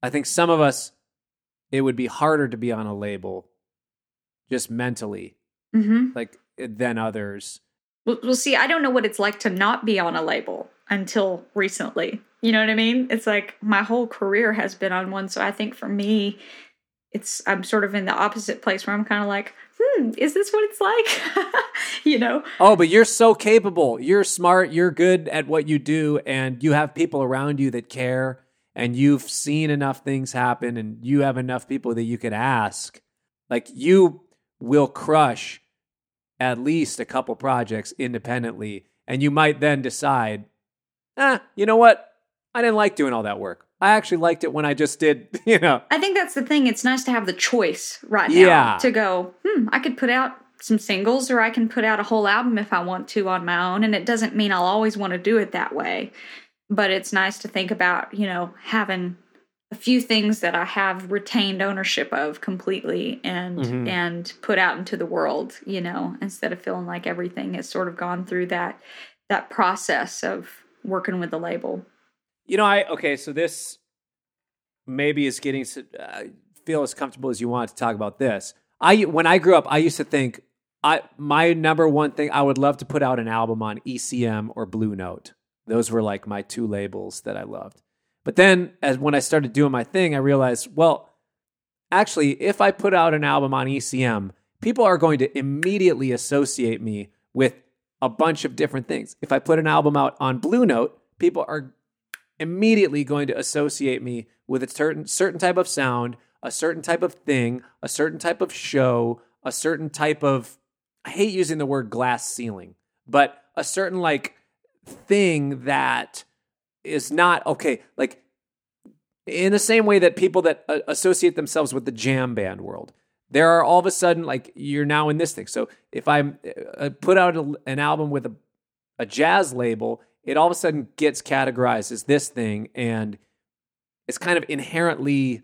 I think some of us, it would be harder to be on a label just mentally, Mhm. like than others. Well, see, I don't know what it's like to not be on a label until recently. You know what I mean? It's like my whole career has been on one. So I think for me, it's I'm sort of in the opposite place where I'm kind of like, hmm, is this what it's like? you know? Oh, but you're so capable. You're smart. You're good at what you do, and you have people around you that care, and you've seen enough things happen, and you have enough people that you could ask. Like, you will crush at least a couple projects independently, and you might then decide, ah, you know what? I didn't like doing all that work. I actually liked it when I just did, you know. I think that's the thing. It's nice to have the choice right now Yeah. to go, hmm, I could put out some singles or I can put out a whole album if I want to on my own. And it doesn't mean I'll always want to do it that way. But it's nice to think about, you know, having a few things that I have retained ownership of completely and Mhm. and put out into the world, you know, instead of feeling like everything has sort of gone through that that process of working with the label. You know, I okay. So this maybe is getting to uh, feel as comfortable as you want to talk about this. I when I grew up, I used to think I my number one thing I would love to put out an album on ECM or Blue Note. Those were like my two labels that I loved. But then, as when I started doing my thing, I realized, well, actually, if I put out an album on ECM, people are going to immediately associate me with a bunch of different things. If I put an album out on Blue Note, people are immediately going to associate me with a certain certain type of sound, a certain type of thing, a certain type of show, a certain type of I hate using the word glass ceiling, but a certain like thing that is not okay, like in the same way that people that uh, associate themselves with the jam band world there are all of a sudden like you're now in this thing so if i uh, put out a, an album with a, a jazz label it all of a sudden gets categorized as this thing and it's kind of inherently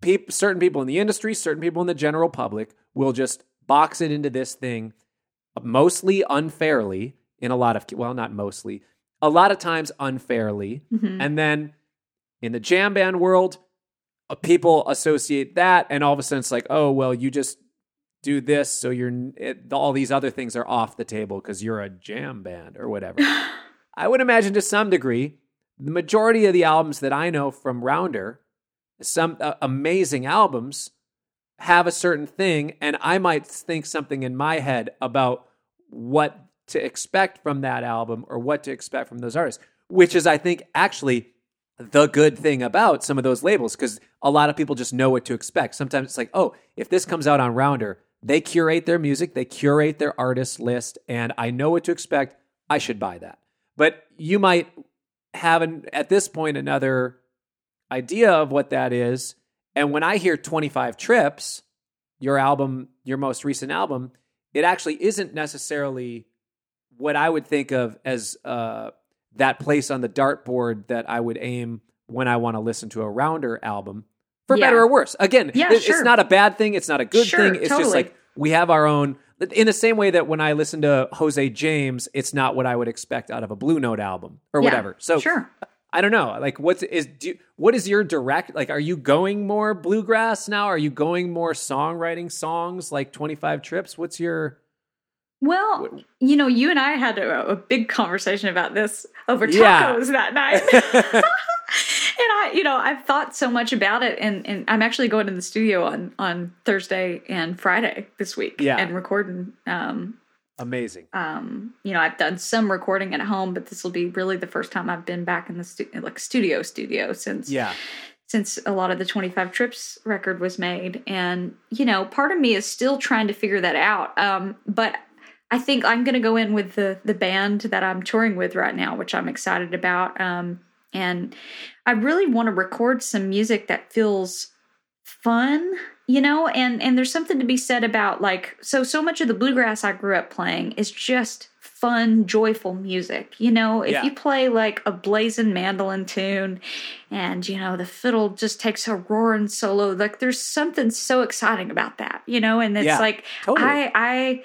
peop, certain people in the industry certain people in the general public will just box it into this thing mostly unfairly in a lot of well not mostly a lot of times unfairly Mhm. and then in the jam band world, people associate that, and all of a sudden it's like, oh, well, you just do this, so you're it, all these other things are off the table because you're a jam band or whatever. I would imagine to some degree, the majority of the albums that I know from Rounder, some uh, amazing albums, have a certain thing, and I might think something in my head about what to expect from that album or what to expect from those artists. which is, I think, actually the good thing about some of those labels because a lot of people just know what to expect. Sometimes it's like, oh, if this comes out on Rounder, they curate their music, they curate their artist list, and I know what to expect. I should buy that. But you might have an, at this point another idea of what that is. And when I hear 25 Trips, your album, your most recent album, it actually isn't necessarily what I would think of as uh, that place on the dartboard that I would aim when I want to listen to a rounder album, for Yeah. better or worse. Again, Yeah, it- sure. it's not a bad thing. It's not a good Sure, thing. It's just like we have our own. In the same way that when I listen to Jose James, it's not what I would expect out of a Blue Note album or Yeah, whatever. So sure. I don't know. Like, what's is do what is your direct? Like, are you going more bluegrass now? Are you going more songwriting songs like Twenty Five Trips? What's your Well, you know, you and I had a, a big conversation about this over tacos Yeah. that night. and I, you know, I've thought so much about it, and, and I'm actually going to the studio on on Thursday and Friday this week, Yeah. and recording. Um, amazing? um, you know, I've done some recording at home, but this will be really the first time I've been back in the stu- like studio studio since Yeah, since a lot of the 25 trips record was made and you know part of me is still trying to figure that out um, but i think i'm going to go in with the the band that i'm touring with right now which i'm excited about um, and i really want to record some music that feels fun you know and and there's something to be said about like so so much of the bluegrass i grew up playing is just fun joyful music you know if Yeah. you play like a blazing mandolin tune and you know the fiddle just takes a roaring solo like there's something so exciting about that you know and it's Yeah, like totally. i i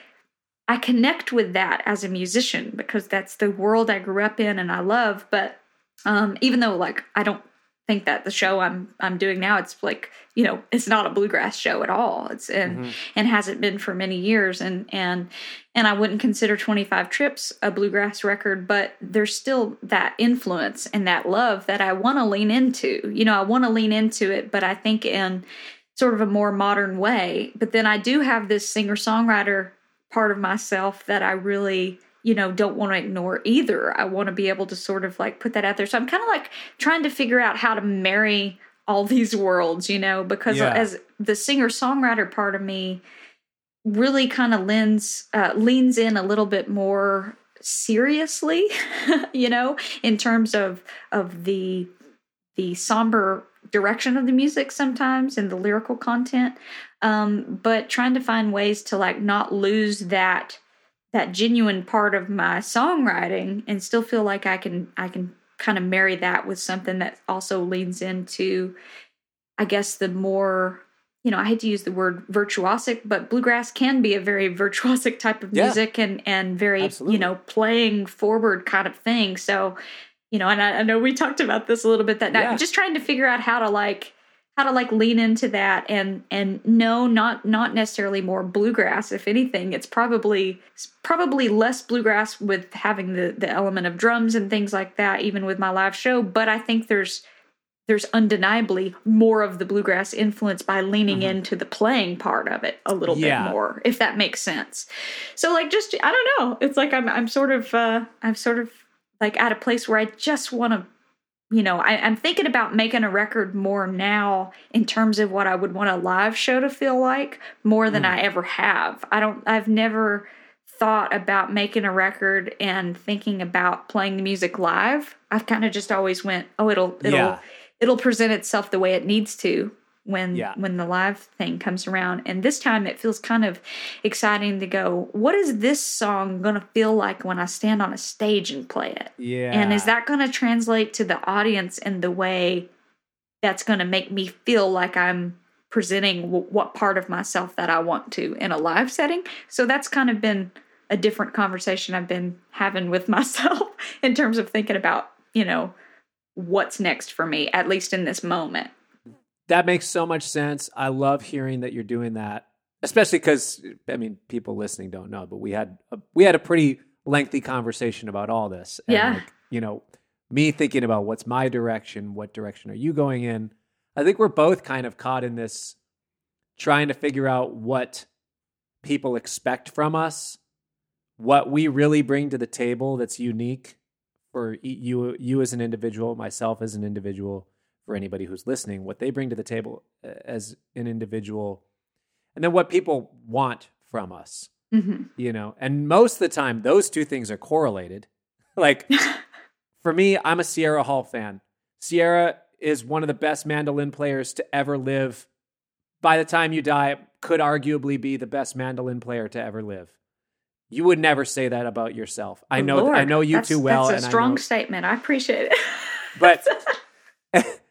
i connect with that as a musician because that's the world i grew up in and i love but um even though like i don't think that the show i'm i'm doing now it's like you know it's not a bluegrass show at all. It's and Mm-hmm. and hasn't been for many years and and and i wouldn't consider 25 trips a bluegrass record but there's still that influence and that love that i want to lean into. You know i want to lean into it but i think in sort of a more modern way. But then i do have this singer songwriter part of myself that i really you know don't want to ignore either. I want to be able to sort of like put that out there. So i'm kind of like trying to figure out how to marry all these worlds you know because Yeah. as the singer songwriter part of me really kind of lends uh, leans in a little bit more seriously you know in terms of of the the somber direction of the music sometimes and the lyrical content um but trying to find ways to like not lose that that genuine part of my songwriting and still feel like I can I can kind of marry that with something that also leans into I guess the more you know I hate to use the word virtuosic but bluegrass can be a very virtuosic type of Yeah. music and and very Absolutely. you know playing forward kind of thing so you know and I, I know we talked about this a little bit that night Yeah. just trying to figure out how to like how to like lean into that and and no not not necessarily more bluegrass if anything. It's probably it's probably less bluegrass with having the the element of drums and things like that even with my live show but i think there's there's undeniably more of the bluegrass influence by leaning into the playing part of it a little Yeah. bit more if that makes sense. So like just i don't know. It's like i'm i'm sort of uh i'm sort of like at a place where i just want to you know, I, I'm thinking about making a record more now in terms of what I would want a live show to feel like more than hmm. I ever have. I don't, I've never thought about making a record and thinking about playing the music live. I've kind of just always went, oh, it'll, it'll, Yeah. it'll present itself the way it needs to when Yeah. when the live thing comes around and this time it feels kind of exciting to go what is this song going to feel like when i stand on a stage and play it yeah. and is that going to translate to the audience in the way that's going to make me feel like I'm presenting w- what part of myself that I want to in a live setting? So that's kind of been a different conversation I've been having with myself in terms of thinking about, you know, what's next for me, at least in this moment. That makes so much sense. I love hearing that you're doing that, especially because I mean, people listening don't know, but we had a, we had a pretty lengthy conversation about all this. And Yeah. like, you know, me thinking about what's my direction, what direction are you going in? I think we're both kind of caught in this trying to figure out what people expect from us, what we really bring to the table that's unique for you you as an individual, myself as an individual, for anybody who's listening, what they bring to the table uh, as an individual, and then what people want from us. hmm You know, and most of the time, those two things are correlated. like for me, I'm a Sierra Hull fan. Sierra is one of the best mandolin players to ever live. By the time you die, could arguably be the best mandolin player to ever live. You would never say that about yourself. I know. Lord, I know you too well. That's a strong I know, statement. I appreciate it. but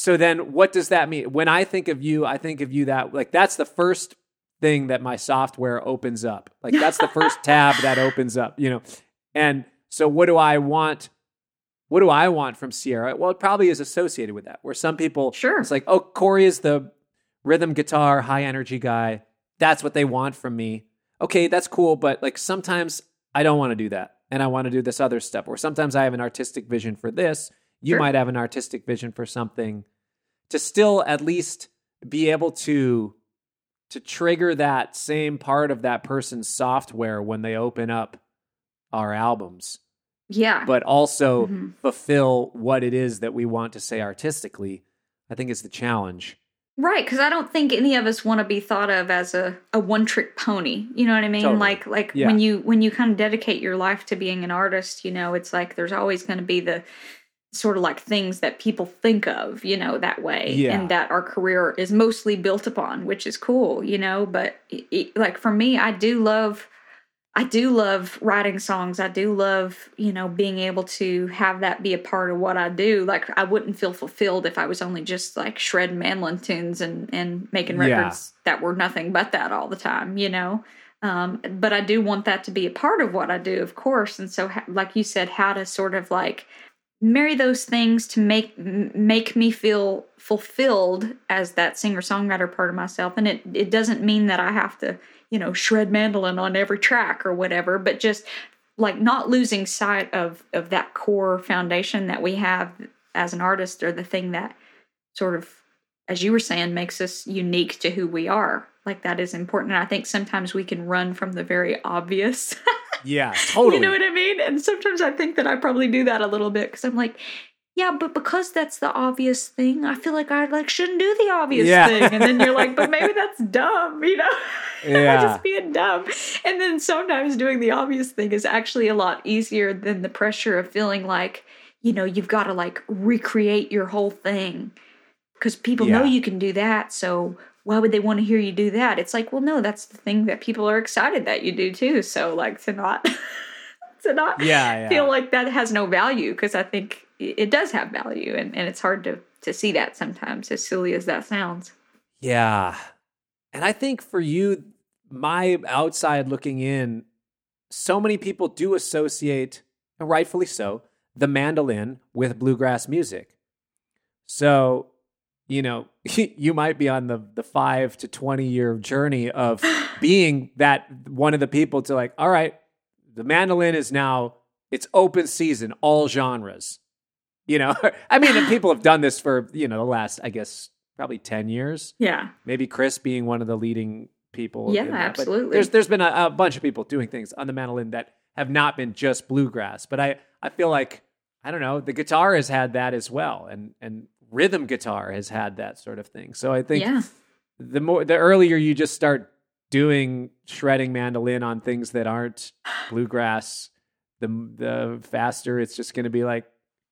so then, what does that mean? When I think of you, I think of you that like that's the first thing that my software opens up. Like that's the first tab that opens up. You know, and so what do I want? What do I want from Sierra? Well, it probably is associated with that. Where some people, Sure. it's like, oh, Corey is the rhythm guitar, high energy guy. That's what they want from me. Okay, that's cool, but like sometimes I don't want to do that, and I want to do this other stuff. Or sometimes I have an artistic vision for this. You Sure. might have an artistic vision for something. To still at least be able to to trigger that same part of that person's software when they open up our albums yeah. but also Mhm. fulfill what it is that we want to say artistically, I think is the challenge. Right, because I don't think any of us want to be thought of as a, a one trick pony. You know what I mean? Totally. Like like Yeah. when you when you kind of dedicate your life to being an artist, you know, it's like there's always going to be the sort of like things that people think of, you know, that way, Yeah. and that our career is mostly built upon, which is cool, you know. But it, it- like for me, I do love. I do love writing songs. I do love, you know, being able to have that be a part of what I do. Like I wouldn't feel fulfilled if I was only just like shredding mandolin tunes and and making Yeah. records that were nothing but that all the time, you know. Um, but I do want that to be a part of what I do, of course. And so, ha- like you said, how to sort of like marry those things to make make me feel fulfilled as that singer songwriter part of myself. And it it doesn't mean that I have to you know shred mandolin on every track or whatever but just like not losing sight of of that core foundation that we have as an artist or the thing that sort of as you were saying makes us unique to who we are. Like that is important. And I think sometimes we can run from the very obvious Yeah, totally. you know what I mean? And sometimes I think that I probably do that a little bit because I'm like, yeah, but because that's the obvious thing, I feel like I like shouldn't do the obvious Yeah. thing. And then you're like, but maybe that's dumb, you know? Am I Yeah. just being dumb? And then sometimes doing the obvious thing is actually a lot easier than the pressure of feeling like, you know, you've got to like recreate your whole thing because people know you can do that. So why would they want to hear you do that? It's like, well, no, that's the thing that people are excited that you do too. So like to not to not Yeah, yeah. feel like that has no value because I think it does have value and, and it's hard to to see that sometimes, as silly as that sounds. Yeah. And I think for you, my outside looking in, so many people do associate, and rightfully so, the mandolin with bluegrass music. So, you know, you might be on the, the five to 20 year journey of being that one of the people to like, all right, the mandolin is now, it's open season, all genres. You know, I mean, and people have done this for, you know, the last, I guess, probably 10 years Yeah. maybe Chris being one of the leading people. Yeah, that. But absolutely. there's there's been a, a bunch of people doing things on the mandolin that have not been just bluegrass. But I I feel like I don't know the guitar has had that as well, and and rhythm guitar has had that sort of thing. So I think Yeah. the more the earlier you just start doing shredding mandolin on things that aren't bluegrass, the the faster it's just going to be like.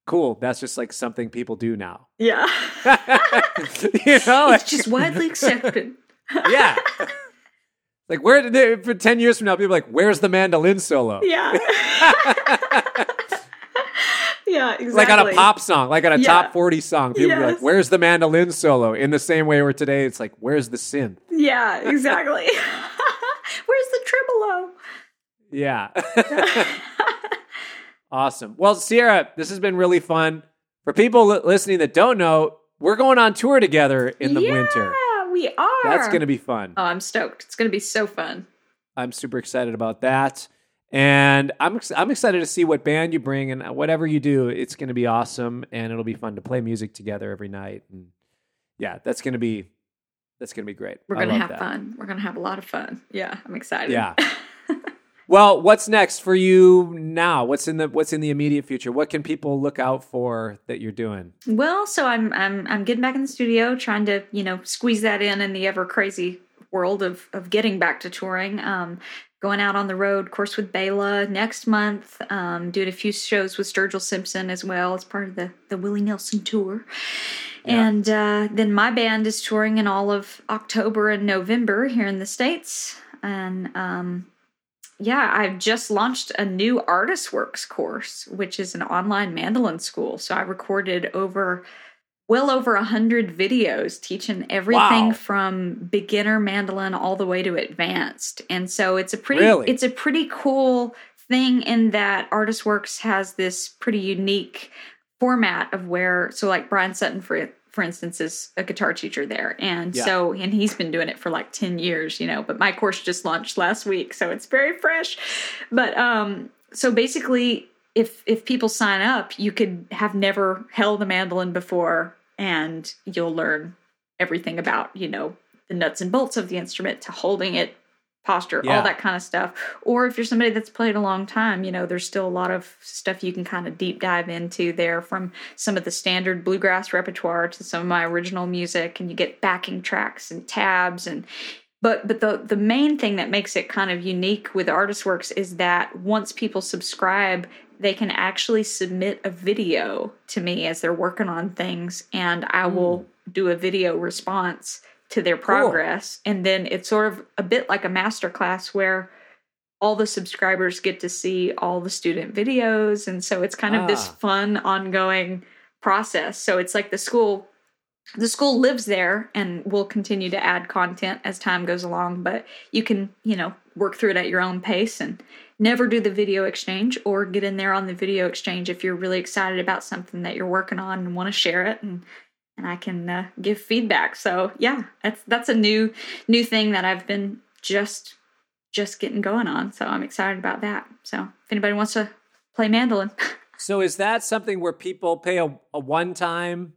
Cool. That's just like something people do now. Yeah. you know, it's just widely accepted. yeah. Like where did they, for ten years from now, people are like, where's the mandolin solo? Yeah. yeah, exactly. Like on a pop song, like on a Yeah. top forty song, people be like, "Where's the mandolin solo?" In the same way, where today it's like, "Where's the synth?" Yeah, exactly. Where's the tremolo? Yeah. awesome. Well, Sierra, this has been really fun. For people li- listening that don't know, we're going on tour together in the yeah, winter. we are. That's going to be fun. Oh, I'm stoked. It's going to be so fun. I'm super excited about that. And I'm I'm excited to see what band you bring and whatever you do. It's going to be awesome, and it'll be fun to play music together every night. And yeah, that's going to be that's going to be great. We're going to have that. fun. We're going to have a lot of fun. Yeah, I'm excited. Yeah. Well, what's next for you now? What's in the what's in the immediate future? What can people look out for that you're doing? Well, so I'm I'm I'm getting back in the studio, trying to you know squeeze that in in the ever crazy world of of getting back to touring. Um, going out on the road, of course, with Bela next month. Um, doing a few shows with Sturgill Simpson as well as part of the the Willie Nelson tour. Yeah. And uh, then my band is touring in all of October and November here in the States. And um, yeah, I've just launched a new Artist Works course, which is an online mandolin school. So I recorded over well over a hundred videos teaching everything wow. from beginner mandolin all the way to advanced. And so it's a pretty really? it's a pretty cool thing in that Artist Works has this pretty unique format of where so like Bryan Sutton for for instance, is a guitar teacher there. And yeah. so, and he's been doing it for like 10 years, you know, but my course just launched last week. So it's very fresh. But, um, so basically, if, if people sign up, you could have never held a mandolin before and you'll learn everything about, you know, the nuts and bolts of the instrument to holding it posture, yeah. all that kind of stuff. Or if you're somebody that's played a long time, you know, there's still a lot of stuff you can kind of deep dive into there from some of the standard bluegrass repertoire to some of my original music and you get backing tracks and tabs and but but the the main thing that makes it kind of unique with artist works is that once people subscribe they can actually submit a video to me as they're working on things and I will mm. do a video response to their progress. Cool. And then it's sort of a bit like a master class where all the subscribers get to see all the student videos. And so it's kind of ah. this fun ongoing process. So it's like the school the school lives there and will continue to add content as time goes along, but you can, you know, work through it at your own pace and never do the video exchange or get in there on the video exchange if you're really excited about something that you're working on and want to share it and and I can uh, give feedback. So yeah, that's that's a new new thing that I've been just just getting going on. So I'm excited about that. So if anybody wants to play mandolin. so is that something where people pay a, a one time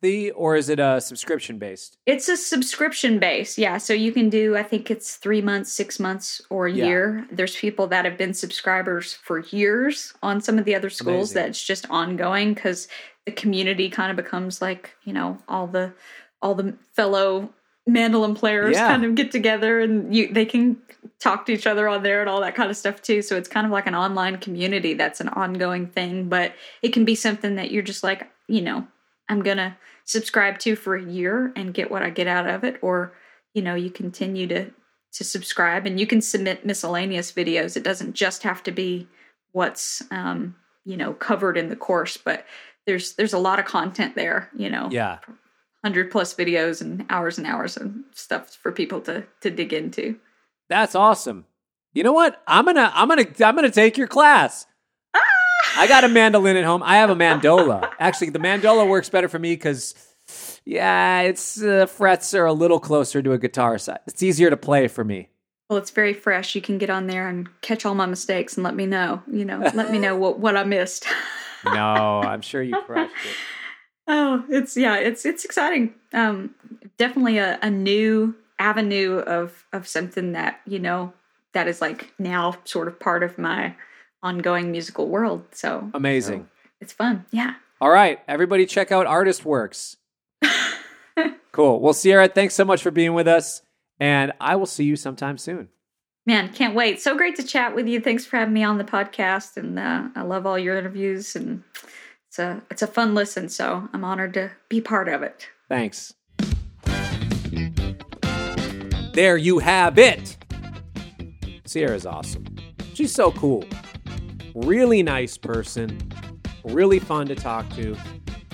fee or is it a subscription based? It's a subscription base. Yeah. So you can do I think it's 3 months, 6 months or a yeah. year. There's people that have been subscribers for years on some of the other schools Amazing. that's just ongoing cuz the community kind of becomes like you know all the all the fellow mandolin players yeah. kind of get together and you they can talk to each other on there and all that kind of stuff too so it's kind of like an online community that's an ongoing thing but it can be something that you're just like you know i'm gonna subscribe to for a year and get what i get out of it or you know you continue to to subscribe and you can submit miscellaneous videos it doesn't just have to be what's um you know covered in the course but there's there's a lot of content there, you know. Yeah. 100 plus videos and hours and hours of stuff for people to to dig into. That's awesome. You know what? I'm going to I'm going to I'm going to take your class. I got a mandolin at home. I have a mandola. Actually, the mandola works better for me cuz yeah, its uh, frets are a little closer to a guitar side. It's easier to play for me. Well, it's very fresh. You can get on there and catch all my mistakes and let me know. You know, let me know what what I missed. no, I'm sure you crushed it. Oh, it's yeah, it's it's exciting. Um, definitely a, a new avenue of of something that you know that is like now sort of part of my ongoing musical world. So amazing. So it's fun. Yeah. All right, everybody, check out ArtistWorks. cool. Well, Sierra, thanks so much for being with us, and I will see you sometime soon. Man, can't wait. So great to chat with you. Thanks for having me on the podcast. And uh, I love all your interviews. And it's a, it's a fun listen. So I'm honored to be part of it. Thanks. There you have it. Sierra's awesome. She's so cool. Really nice person. Really fun to talk to.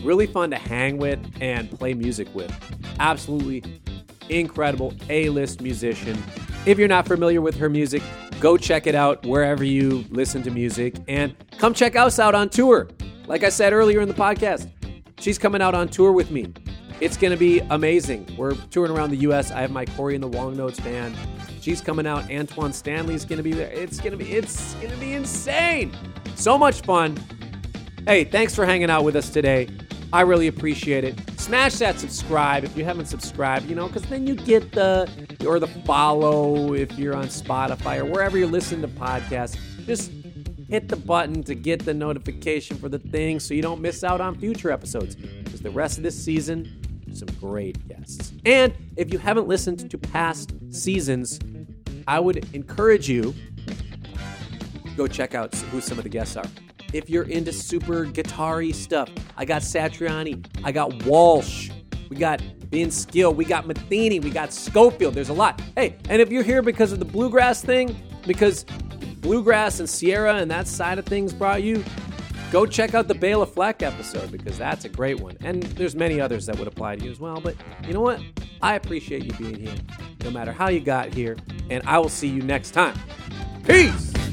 Really fun to hang with and play music with. Absolutely incredible A list musician if you're not familiar with her music, go check it out wherever you listen to music and come check us out on tour. Like I said earlier in the podcast, she's coming out on tour with me. It's going to be amazing. We're touring around the US. I have my Cory and the Wong Notes band. She's coming out. Antoine Stanley's going to be there. It's going to be it's going to be insane. So much fun. Hey, thanks for hanging out with us today. I really appreciate it. smash that subscribe if you haven't subscribed, you know, because then you get the, or the follow if you're on Spotify or wherever you're listening to podcasts. Just hit the button to get the notification for the thing so you don't miss out on future episodes. Because the rest of this season, some great guests. And if you haven't listened to past seasons, I would encourage you go check out who some of the guests are. If you're into super guitar stuff, I got Satriani, I got Walsh, we got Ben Skill, we got Metheny, we got Scofield. There's a lot. Hey, and if you're here because of the bluegrass thing, because bluegrass and Sierra and that side of things brought you, go check out the Bela Fleck episode because that's a great one. And there's many others that would apply to you as well. But you know what? I appreciate you being here, no matter how you got here. And I will see you next time. Peace!